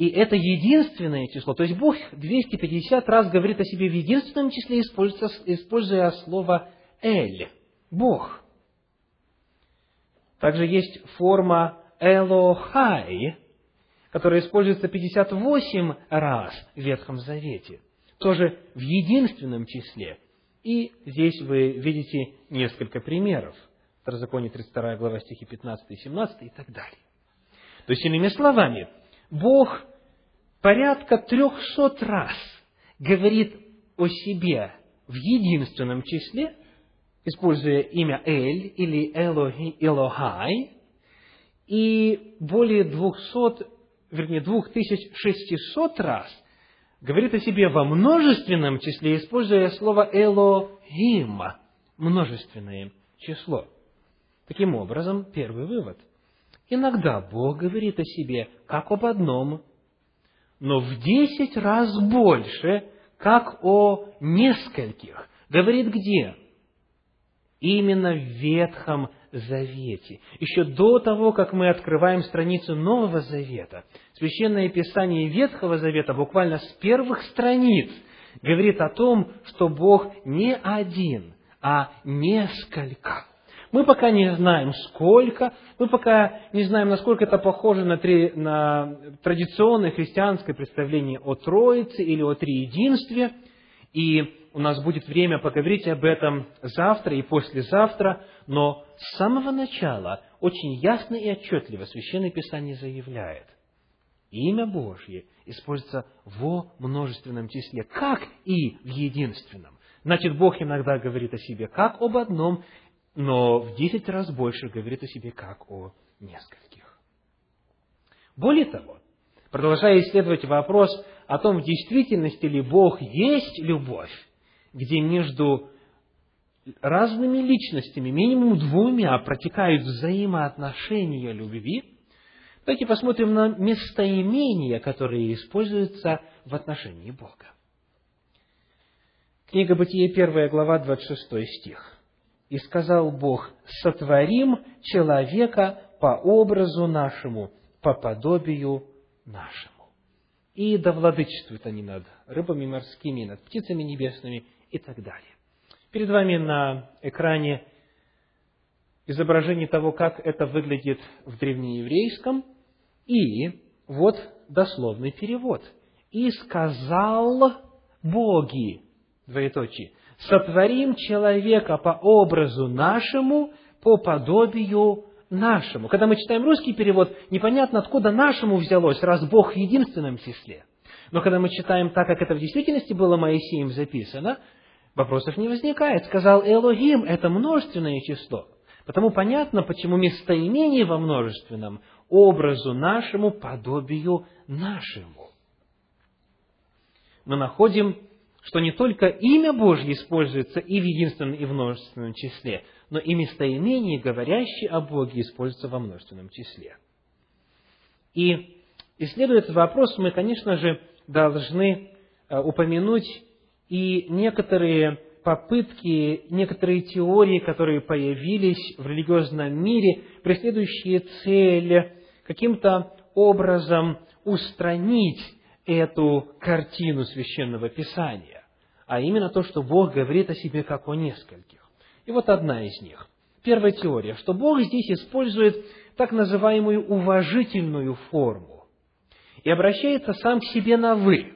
и это единственное число. То есть Бог 250 раз говорит о себе в единственном числе, используя слово «эль» – Бог. Также есть форма «элохай», которая используется 58 раз в Ветхом Завете, тоже в единственном числе. И здесь вы видите несколько примеров. Второзаконие 32 глава стихи 15 и 17 и так далее. То есть, иными словами, Бог порядка трехсот раз говорит о себе в единственном числе, используя имя Эль или Элохи, Элохай, и более двухсот, вернее, двух тысяч шестисот раз говорит о себе во множественном числе, используя слово Элохим, множественное число. Таким образом, первый вывод. Иногда Бог говорит о себе как об одном но в десять раз больше, как о нескольких. Говорит где? Именно в Ветхом Завете. Еще до того, как мы открываем страницу Нового Завета, Священное Писание Ветхого Завета буквально с первых страниц говорит о том, что Бог не один, а несколько. Мы пока не знаем, сколько, мы пока не знаем, насколько это похоже на, три, на традиционное христианское представление о Троице или о Триединстве. И у нас будет время поговорить об этом завтра и послезавтра, но с самого начала очень ясно и отчетливо Священное Писание заявляет, имя Божье используется во множественном числе, как и в единственном. Значит, Бог иногда говорит о себе как об одном, но в десять раз больше говорит о себе как о нескольких. Более того, продолжая исследовать вопрос о том, в действительности ли Бог есть любовь, где между разными личностями, минимум двумя, протекают взаимоотношения любви, давайте посмотрим на местоимения, которые используются в отношении Бога. Книга Бытие, первая глава, 26 стих. «И сказал Бог, сотворим человека по образу нашему, по подобию нашему. И да владычествуют они над рыбами морскими, над птицами небесными и так далее. Перед вами на экране изображение того, как это выглядит в древнееврейском, и вот дословный перевод. «И сказал боги», двоеточие, «сотворим человека по образу нашему, по подобию нашему. Когда мы читаем русский перевод, непонятно, откуда нашему взялось, раз Бог в единственном числе. Но когда мы читаем так, как это в действительности было Моисеем записано, вопросов не возникает. Сказал Элогим, это множественное число. Потому понятно, почему местоимение во множественном образу нашему, подобию нашему. Мы находим, что не только имя Божье используется и в единственном, и в множественном числе – но и местоимение, говорящее о Боге, используется во множественном числе. И исследуя этот вопрос, мы, конечно же, должны э, упомянуть и некоторые попытки, некоторые теории, которые появились в религиозном мире, преследующие цель каким-то образом устранить эту картину священного писания, а именно то, что Бог говорит о себе как о нескольких. И вот одна из них. Первая теория, что Бог здесь использует так называемую уважительную форму и обращается сам к себе на «вы».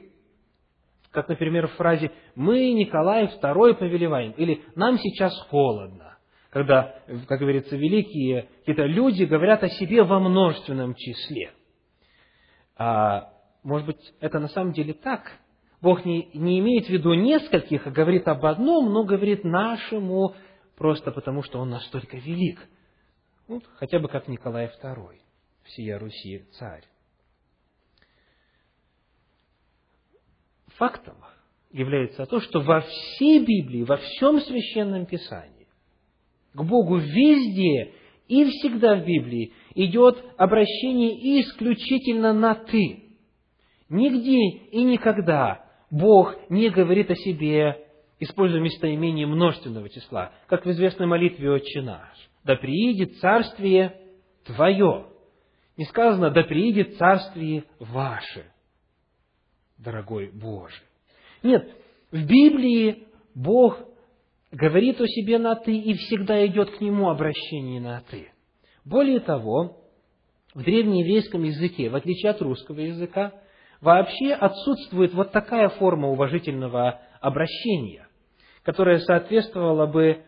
Как, например, в фразе «Мы, Николай II, повелеваем» или «Нам сейчас холодно», когда, как говорится, великие какие-то люди говорят о себе во множественном числе. А, может быть, это на самом деле так? Бог не, не имеет в виду нескольких, а говорит об одном, но говорит нашему просто потому, что он настолько велик. Вот, хотя бы как Николай II, всея Руси царь. Фактом является то, что во всей Библии, во всем Священном Писании, к Богу везде и всегда в Библии идет обращение исключительно на «ты». Нигде и никогда Бог не говорит о себе используя местоимение множественного числа, как в известной молитве «Отче наш». «Да приидет царствие Твое». Не сказано «Да приидет царствие ваше», дорогой Боже. Нет, в Библии Бог говорит о себе на «ты» и всегда идет к Нему обращение на «ты». Более того, в древнееврейском языке, в отличие от русского языка, вообще отсутствует вот такая форма уважительного обращения которая соответствовала бы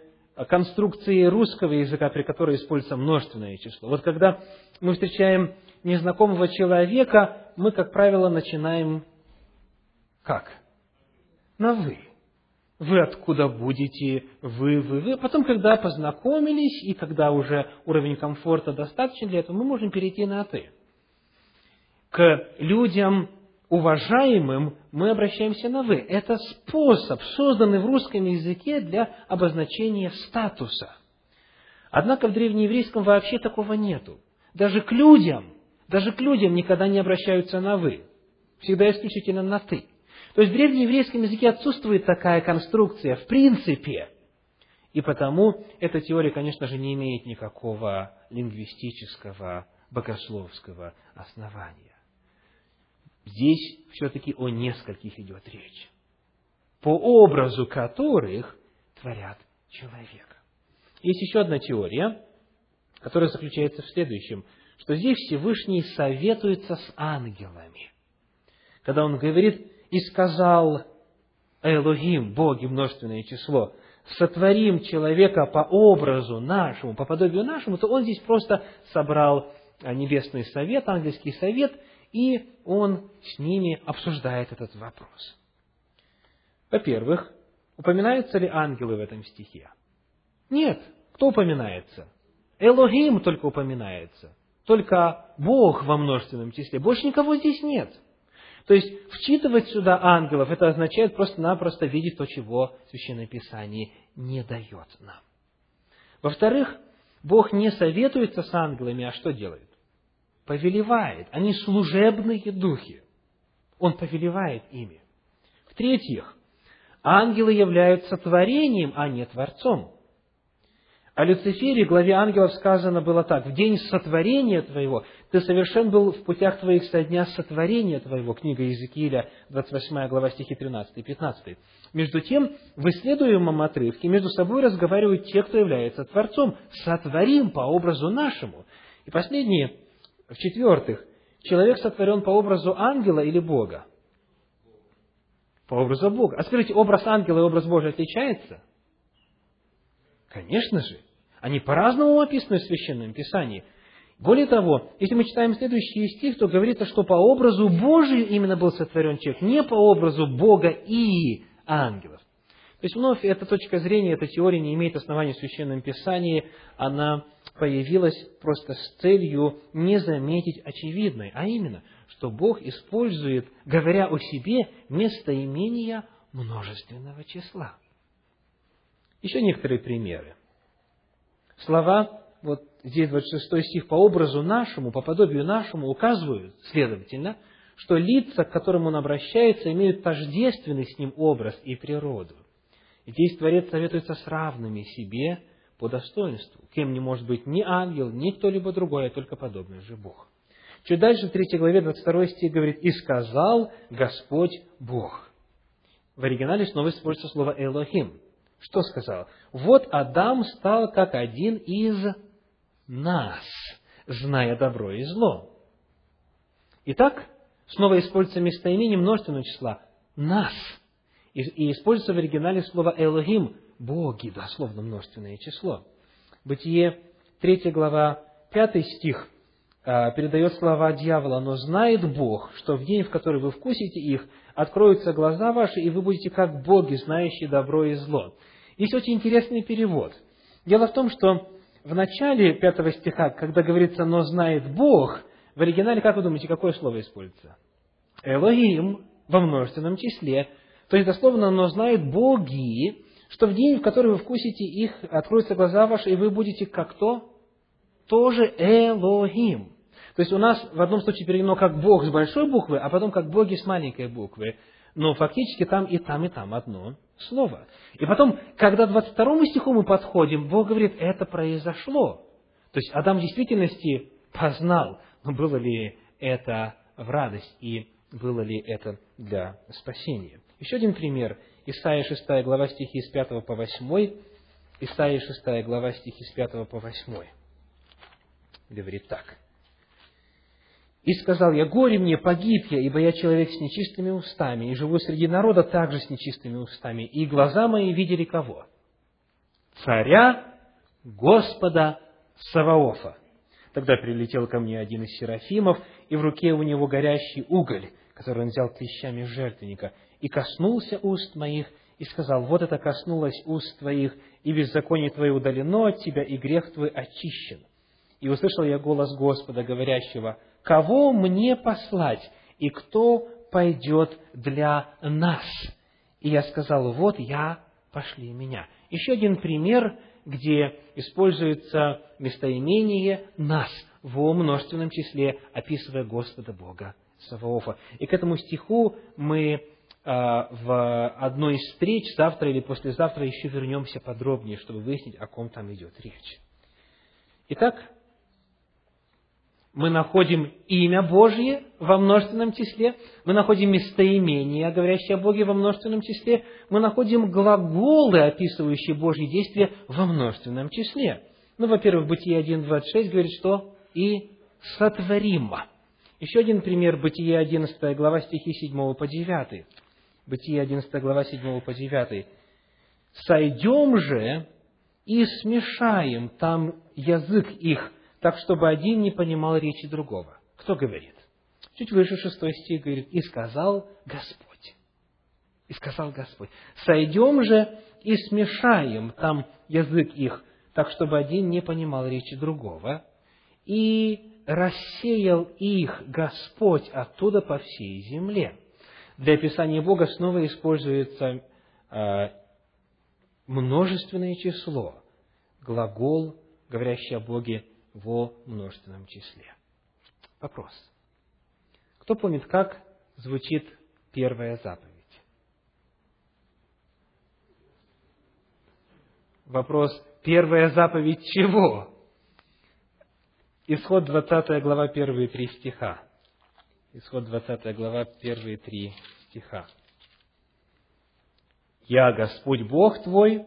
конструкции русского языка, при которой используется множественное число. Вот когда мы встречаем незнакомого человека, мы, как правило, начинаем как? На «вы». Вы откуда будете? Вы, вы, вы. Потом, когда познакомились, и когда уже уровень комфорта достаточно для этого, мы можем перейти на «ты». К людям, уважаемым мы обращаемся на «вы». Это способ, созданный в русском языке для обозначения статуса. Однако в древнееврейском вообще такого нету. Даже к людям, даже к людям никогда не обращаются на «вы». Всегда исключительно на «ты». То есть в древнееврейском языке отсутствует такая конструкция в принципе. И потому эта теория, конечно же, не имеет никакого лингвистического, богословского основания. Здесь все-таки о нескольких идет речь, по образу которых творят человека. Есть еще одна теория, которая заключается в следующем, что здесь Всевышний советуется с ангелами. Когда он говорит, и сказал Элогим, Боги, множественное число, сотворим человека по образу нашему, по подобию нашему, то он здесь просто собрал а, небесный совет, ангельский совет, и он с ними обсуждает этот вопрос. Во-первых, упоминаются ли ангелы в этом стихе? Нет. Кто упоминается? Элогим только упоминается. Только Бог во множественном числе. Больше никого здесь нет. То есть, вчитывать сюда ангелов, это означает просто-напросто видеть то, чего Священное Писание не дает нам. Во-вторых, Бог не советуется с ангелами, а что делает? Повелевает. Они служебные духи. Он повелевает ими. В-третьих, ангелы являются творением, а не творцом. О Люцифере, главе ангелов, сказано было так. «В день сотворения твоего ты совершен был в путях твоих со дня сотворения твоего». Книга Иезекииля, 28 глава, стихи 13 и 15. Между тем, в исследуемом отрывке между собой разговаривают те, кто является Творцом. «Сотворим по образу нашему». И последнее, в-четвертых, человек сотворен по образу ангела или Бога? По образу Бога. А скажите, образ ангела и образ Божий отличается? Конечно же. Они по-разному описаны в Священном Писании. Более того, если мы читаем следующий стих, то говорится, что по образу Божию именно был сотворен человек, не по образу Бога и ангелов. То есть, вновь, эта точка зрения, эта теория не имеет основания в Священном Писании, она появилась просто с целью не заметить очевидное, а именно, что Бог использует, говоря о себе, местоимения множественного числа. Еще некоторые примеры. Слова, вот здесь 26 стих, по образу нашему, по подобию нашему, указывают, следовательно, что лица, к которым он обращается, имеют тождественный с ним образ и природу. Здесь Творец советуется с равными себе по достоинству. Кем не может быть ни ангел, ни кто-либо другой, а только подобный же Бог. Чуть дальше, в 3 главе, 22 стих говорит, «И сказал Господь Бог». В оригинале снова используется слово «элохим». Что сказал? Вот Адам стал как один из нас, зная добро и зло. Итак, снова используется местоимение множественного числа «нас». И, используется в оригинале слово «элогим» – «боги», дословно множественное число. Бытие 3 глава 5 стих а, передает слова дьявола, но знает Бог, что в день, в который вы вкусите их, откроются глаза ваши, и вы будете как боги, знающие добро и зло. Есть очень интересный перевод. Дело в том, что в начале пятого стиха, когда говорится «но знает Бог», в оригинале, как вы думаете, какое слово используется? Элогим во множественном числе. То есть, дословно, «но знает боги», что в день, в который вы вкусите их, откроются глаза ваши, и вы будете как то? Тоже Элогим. То есть у нас в одном случае переведено как Бог с большой буквы, а потом как боги с маленькой буквы. Но фактически там и там, и там одно слово. И потом, когда к 22 стиху мы подходим, Бог говорит, это произошло. То есть Адам в действительности познал, но было ли это в радость и было ли это для спасения. Еще один пример. Исайя 6 глава стихи с 5 по 8. Исайя 6 глава стихи с 5 по 8. Говорит так. И сказал я, горе мне, погиб я, ибо я человек с нечистыми устами, и живу среди народа также с нечистыми устами. И глаза мои видели кого? Царя Господа Саваофа. Тогда прилетел ко мне один из серафимов, и в руке у него горящий уголь, который он взял клещами жертвенника, и коснулся уст моих, и сказал, вот это коснулось уст твоих, и беззаконие твое удалено от тебя, и грех твой очищен. И услышал я голос Господа, говорящего, кого мне послать, и кто пойдет для нас? И я сказал, вот я, пошли меня. Еще один пример, где используется местоимение «нас» во множественном числе, описывая Господа Бога Саваофа. И к этому стиху мы а, в одной из встреч завтра или послезавтра еще вернемся подробнее, чтобы выяснить, о ком там идет речь. Итак, мы находим имя Божье во множественном числе, мы находим местоимение, говорящее о Боге во множественном числе, мы находим глаголы, описывающие Божьи действия во множественном числе. Ну, во-первых, Бытие 1.26 говорит, что «и сотворимо». Еще один пример, Бытие 11 глава, стихи 7 по 9. Бытие 11 глава 7 по 9. «Сойдем же и смешаем там язык их, так, чтобы один не понимал речи другого». Кто говорит? Чуть выше шестой стих говорит, «И сказал Господь». И сказал Господь, «Сойдем же и смешаем там язык их, так, чтобы один не понимал речи другого, и рассеял их Господь оттуда по всей земле». Для описания Бога снова используется э, множественное число, глагол, говорящий о Боге во множественном числе. Вопрос. Кто помнит, как звучит первая заповедь? Вопрос, первая заповедь чего? Исход 20 глава, первые три стиха. Исход 20 глава, первые три стиха. «Я Господь Бог твой».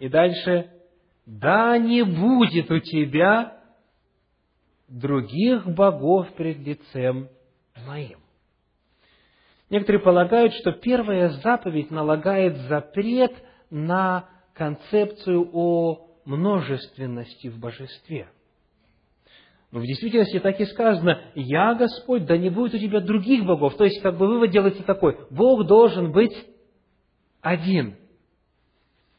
И дальше, «Да не будет у тебя других богов пред лицем моим». Некоторые полагают, что первая заповедь налагает запрет на концепцию о множественности в божестве. Но в действительности так и сказано, «Я Господь, да не будет у тебя других богов». То есть, как бы вывод делается такой, Бог должен быть один.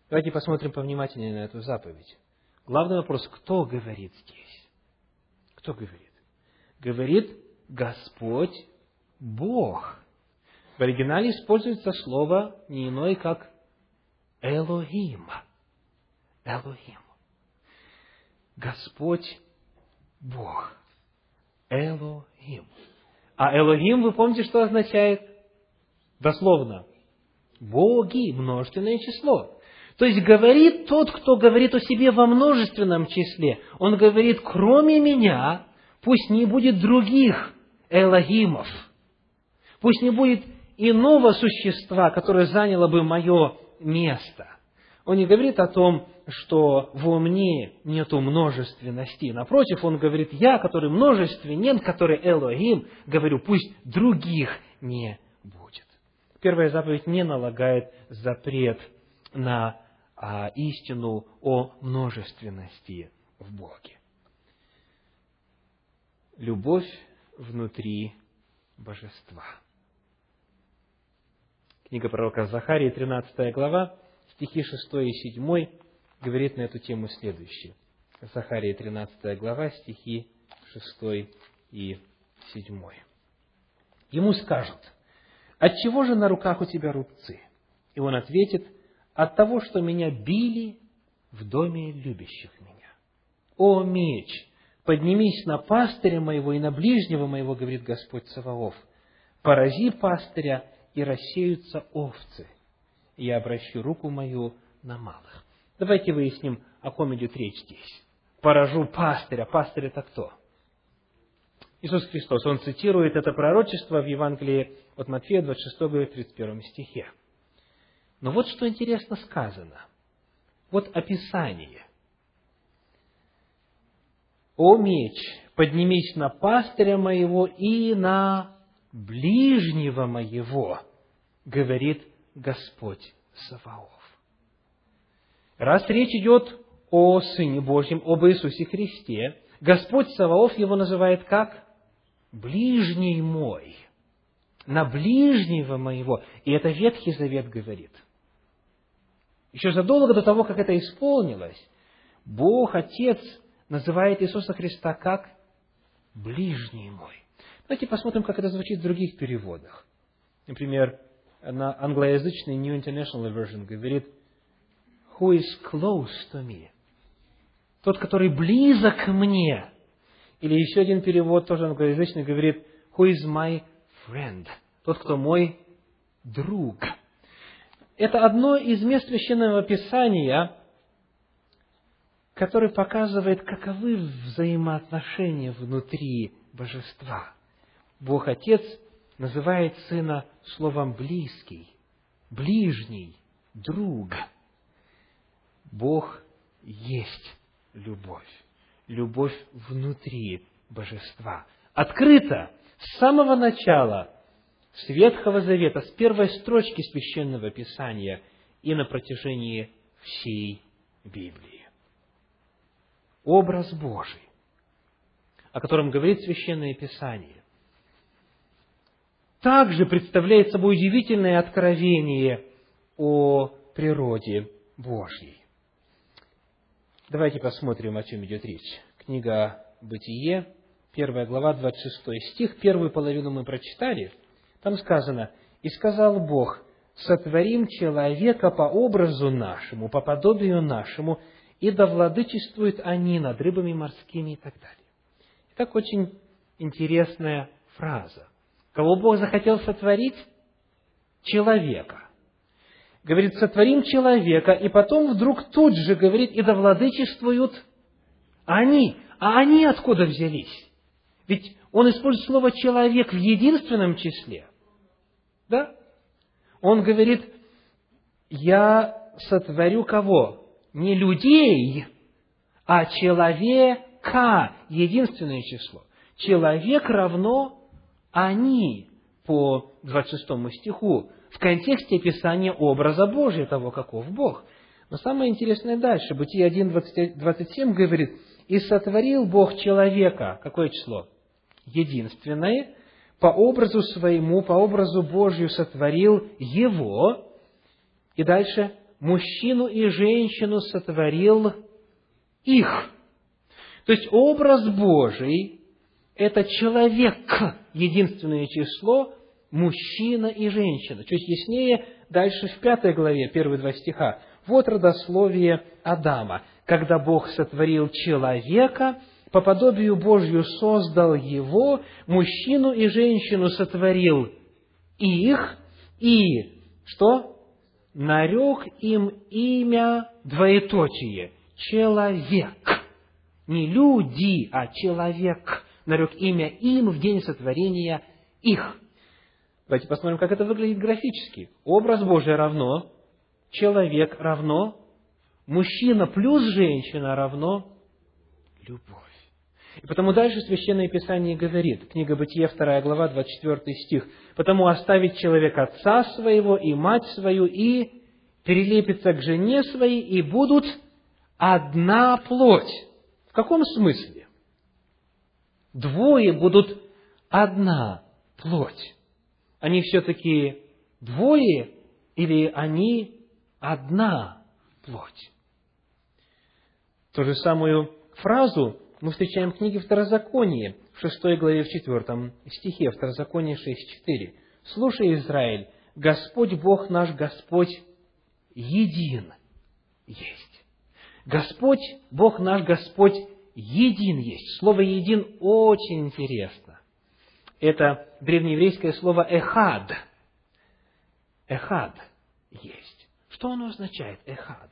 Давайте посмотрим повнимательнее на эту заповедь. Главный вопрос, кто говорит здесь? Кто говорит? Говорит Господь Бог. В оригинале используется слово не иное, как Элохим. Элохим. Господь Бог. Элохим. А Элохим, вы помните, что означает? Дословно. Боги, множественное число. То есть говорит тот, кто говорит о себе во множественном числе. Он говорит, кроме меня, пусть не будет других Элохимов. Пусть не будет иного существа, которое заняло бы мое место. Он не говорит о том, что во мне нету множественности. Напротив, он говорит, я, который множественен, который Элохим, говорю, пусть других не будет. Первая заповедь не налагает запрет на а, истину о множественности в Боге. Любовь внутри божества. Книга пророка Захарии, 13 глава, стихи 6 и 7 говорит на эту тему следующее. Захария 13 глава, стихи 6 и 7. Ему скажут, от чего же на руках у тебя рубцы? И он ответит, от того, что меня били в доме любящих меня. О меч, поднимись на пастыря моего и на ближнего моего, говорит Господь Саваоф, порази пастыря, и рассеются овцы, я обращу руку мою на малых. Давайте выясним, о ком идет речь здесь. Поражу пастыря. Пастырь это кто? Иисус Христос. Он цитирует это пророчество в Евангелии от Матфея, 26 главе, 31 стихе. Но вот что интересно сказано. Вот описание. «О меч, поднимись на пастыря моего и на ближнего моего, говорит Господь Саваоф. Раз речь идет о Сыне Божьем, об Иисусе Христе, Господь Саваоф его называет как? Ближний мой. На ближнего моего. И это Ветхий Завет говорит. Еще задолго до того, как это исполнилось, Бог, Отец, называет Иисуса Христа как ближний мой. Давайте посмотрим, как это звучит в других переводах. Например, на англоязычный New International Version говорит who is close to me. Тот, который близок мне. Или еще один перевод, тоже англоязычный, говорит, who is my friend. Тот, кто мой друг. Это одно из мест Священного Писания, которое показывает, каковы взаимоотношения внутри Божества. Бог Отец называет Сына словом «близкий», «ближний», «друг». Бог есть любовь. Любовь внутри божества. Открыто с самого начала, с Ветхого Завета, с первой строчки Священного Писания и на протяжении всей Библии. Образ Божий, о котором говорит Священное Писание, также представляет собой удивительное откровение о природе Божьей. Давайте посмотрим, о чем идет речь. Книга «Бытие», первая глава, 26 стих, первую половину мы прочитали. Там сказано, «И сказал Бог, сотворим человека по образу нашему, по подобию нашему, и да владычествуют они над рыбами морскими» и так далее. Итак, очень интересная фраза. Кого Бог захотел сотворить? Человека. Говорит, сотворим человека, и потом вдруг тут же говорит, и да владычествуют они. А они откуда взялись? Ведь он использует слово «человек» в единственном числе. Да? Он говорит, я сотворю кого? Не людей, а человека, единственное число. Человек равно они по 26 стиху в контексте описания образа Божия, того, каков Бог. Но самое интересное дальше. Бытие 1, 27 говорит, «И сотворил Бог человека». Какое число? Единственное. По образу своему, по образу Божию сотворил его. И дальше, мужчину и женщину сотворил их. То есть образ Божий – это человек, единственное число, мужчина и женщина. Чуть яснее дальше в пятой главе, первые два стиха. Вот родословие Адама. Когда Бог сотворил человека, по подобию Божью создал его, мужчину и женщину сотворил их, и что? Нарек им имя двоеточие. Человек. Не люди, а человек. Нарек имя им в день сотворения их. Давайте посмотрим, как это выглядит графически. Образ Божий равно, человек равно, мужчина плюс женщина равно любовь. И потому дальше Священное Писание говорит, книга Бытия, 2 глава, 24 стих, «Потому оставить человек отца своего и мать свою, и перелепится к жене своей, и будут одна плоть». В каком смысле? Двое будут одна плоть они все-таки двое или они одна плоть? Ту же самую фразу мы встречаем в книге Второзаконие, в шестой главе, в четвертом стихе, Второзаконие 6.4. «Слушай, Израиль, Господь Бог наш, Господь един есть». Господь, Бог наш, Господь един есть. Слово «един» очень интересно это древнееврейское слово «эхад». «Эхад» есть. Что оно означает, «эхад»?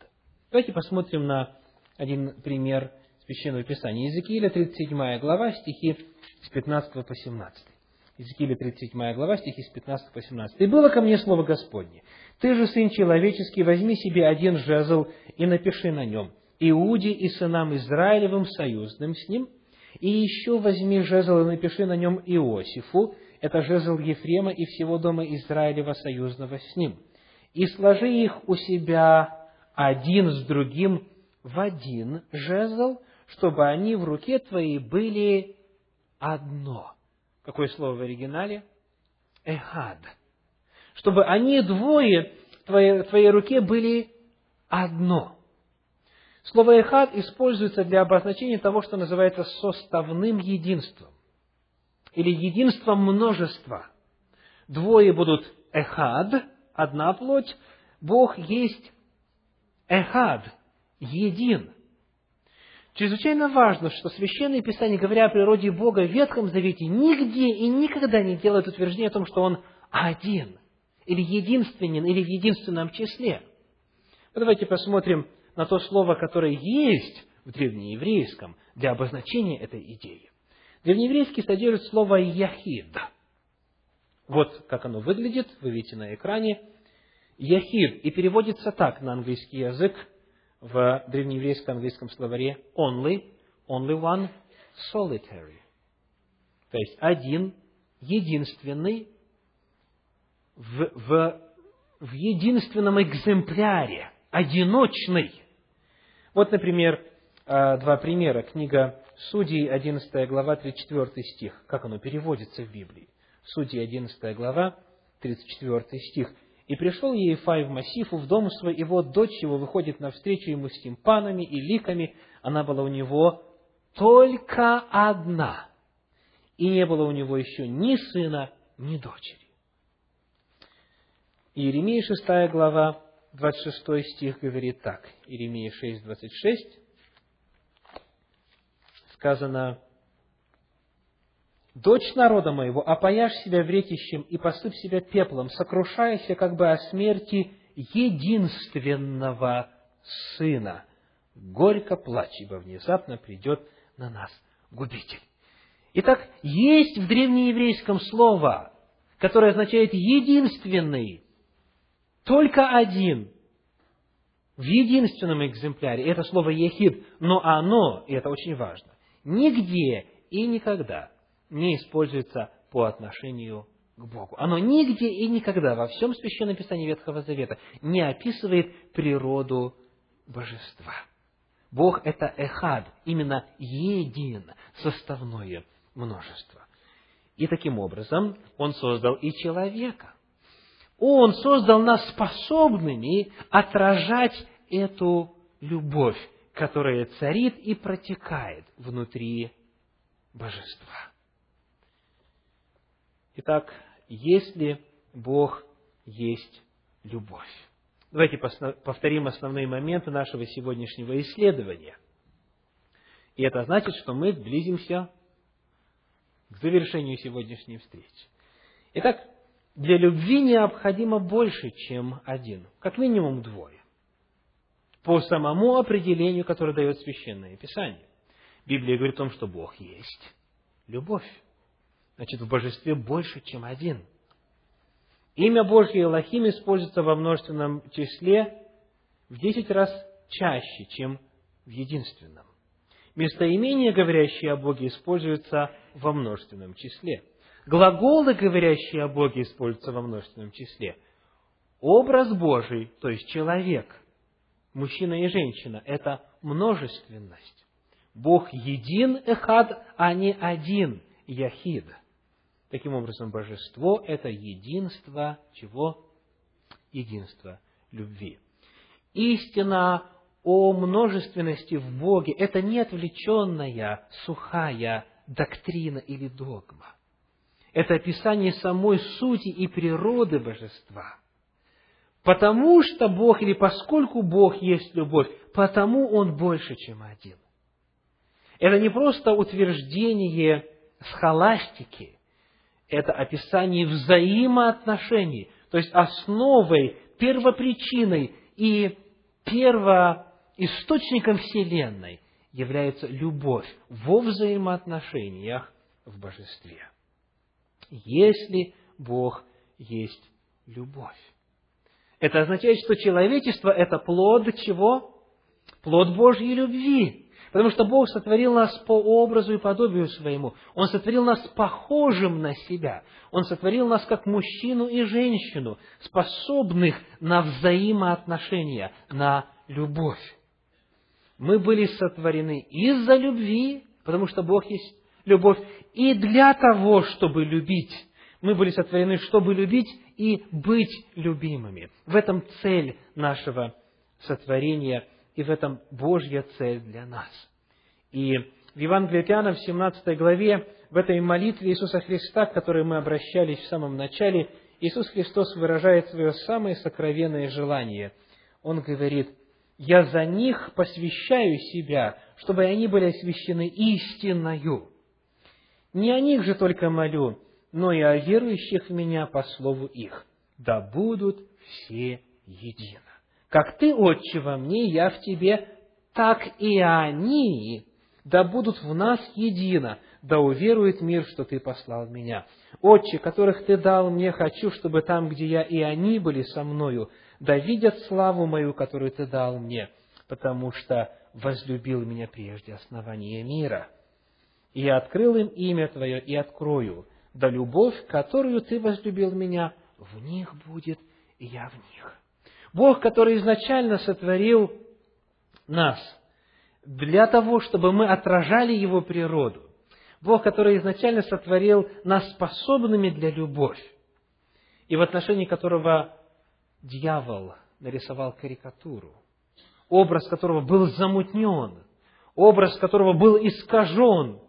Давайте посмотрим на один пример Священного Писания. Иезекииля, 37 глава, стихи с 15 по 17. Иезекииля, 37 глава, стихи с 15 по 17. «И было ко мне слово Господне, ты же, сын человеческий, возьми себе один жезл и напиши на нем, Иуде и сынам Израилевым, союзным с ним, и еще возьми жезл и напиши на нем Иосифу, это жезл Ефрема и всего дома Израилева, союзного с ним. И сложи их у себя один с другим в один жезл, чтобы они в руке твоей были одно. Какое слово в оригинале? Эхад. Чтобы они двое в твоей, твоей руке были одно. Слово «эхад» используется для обозначения того, что называется составным единством или единством множества. Двое будут эхад, одна плоть, Бог есть эхад, един. Чрезвычайно важно, что Священное Писание, говоря о природе Бога в Ветхом Завете, нигде и никогда не делает утверждение о том, что Он один, или единственен, или в единственном числе. Давайте посмотрим на то слово, которое есть в древнееврейском для обозначения этой идеи. Древнееврейский содержит слово «яхид». Вот как оно выглядит, вы видите на экране. «Яхид» и переводится так на английский язык в древнееврейском английском словаре «only», «only one», «solitary». То есть один, единственный, в, в, в единственном экземпляре, одиночный. Вот, например, а, два примера. Книга Судей, 11 глава, 34 стих. Как оно переводится в Библии? Судьи, 11 глава, 34 стих. «И пришел Ефай в Массифу, в дом свой, и вот дочь его выходит навстречу ему с тимпанами и ликами. Она была у него только одна, и не было у него еще ни сына, ни дочери». Иеремия 6 глава, 26 стих говорит так. Иеремия 6, 26 сказано, «Дочь народа моего, опояшь себя вретищем и посыпь себя пеплом, сокрушайся как бы о смерти единственного сына. Горько плачь, ибо внезапно придет на нас губитель». Итак, есть в древнееврейском слово, которое означает «единственный», только один, в единственном экземпляре. Это слово «ехид», но оно, и это очень важно, нигде и никогда не используется по отношению к Богу. Оно нигде и никогда во всем Священном Писании Ветхого Завета не описывает природу божества. Бог – это эхад, именно един, составное множество. И таким образом Он создал и человека. Он создал нас способными отражать эту любовь, которая царит и протекает внутри божества. Итак, если Бог есть любовь. Давайте повторим основные моменты нашего сегодняшнего исследования. И это значит, что мы близимся к завершению сегодняшней встречи. Итак, для любви необходимо больше, чем один, как минимум двое по самому определению, которое дает Священное Писание. Библия говорит о том, что Бог есть любовь. Значит, в божестве больше, чем один. Имя Божье Элохим используется во множественном числе в десять раз чаще, чем в единственном. Местоимения, говорящие о Боге, используются во множественном числе. Глаголы, говорящие о Боге, используются во множественном числе. Образ Божий, то есть человек – мужчина и женщина – это множественность. Бог един эхад, а не один яхид. Таким образом, божество – это единство чего? Единство любви. Истина о множественности в Боге – это не отвлеченная, сухая доктрина или догма. Это описание самой сути и природы божества – Потому что Бог, или поскольку Бог есть любовь, потому Он больше, чем один. Это не просто утверждение схоластики, это описание взаимоотношений, то есть основой, первопричиной и первоисточником Вселенной является любовь во взаимоотношениях в Божестве. Если Бог есть любовь. Это означает, что человечество – это плод чего? Плод Божьей любви. Потому что Бог сотворил нас по образу и подобию своему. Он сотворил нас похожим на себя. Он сотворил нас как мужчину и женщину, способных на взаимоотношения, на любовь. Мы были сотворены из-за любви, потому что Бог есть любовь, и для того, чтобы любить. Мы были сотворены, чтобы любить и быть любимыми. В этом цель нашего сотворения, и в этом Божья цель для нас. И в Евангелии от в 17 главе, в этой молитве Иисуса Христа, к которой мы обращались в самом начале, Иисус Христос выражает свое самое сокровенное желание. Он говорит, «Я за них посвящаю себя, чтобы они были освящены истинною. Не о них же только молю, но и о верующих в Меня по слову их, да будут все едино. Как Ты, Отче, во мне, я в Тебе, так и они, да будут в нас едино, да уверует мир, что Ты послал Меня. Отче, которых Ты дал мне, хочу, чтобы там, где я и они были со мною, да видят славу мою, которую Ты дал мне, потому что возлюбил меня прежде основания мира. И я открыл им имя Твое и открою, да любовь, которую Ты возлюбил меня, в них будет, и я в них. Бог, который изначально сотворил нас для того, чтобы мы отражали Его природу. Бог, который изначально сотворил нас способными для любовь, и в отношении которого дьявол нарисовал карикатуру, образ которого был замутнен, образ которого был искажен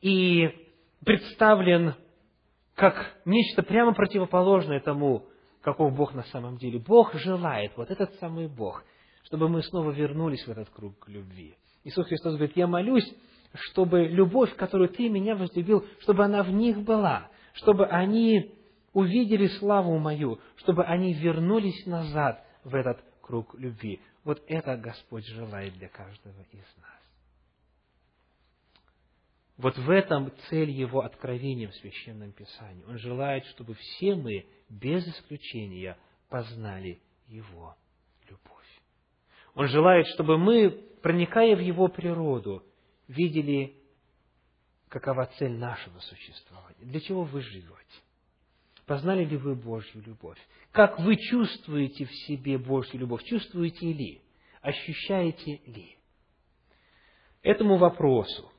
и представлен как нечто прямо противоположное тому, каков Бог на самом деле. Бог желает, вот этот самый Бог, чтобы мы снова вернулись в этот круг любви. Иисус Христос говорит, я молюсь, чтобы любовь, которую Ты меня возлюбил, чтобы она в них была, чтобы они увидели славу мою, чтобы они вернулись назад в этот круг любви. Вот это Господь желает для каждого из нас. Вот в этом цель Его откровения в Священном Писании. Он желает, чтобы все мы, без исключения, познали Его любовь. Он желает, чтобы мы, проникая в Его природу, видели, какова цель нашего существования, для чего вы живете. Познали ли вы Божью любовь? Как вы чувствуете в себе Божью любовь? Чувствуете ли? Ощущаете ли? Этому вопросу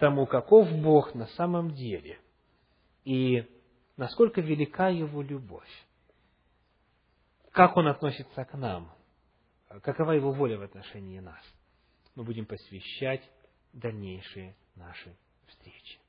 тому, каков Бог на самом деле и насколько велика Его любовь, как Он относится к нам, какова Его воля в отношении нас. Мы будем посвящать дальнейшие наши встречи.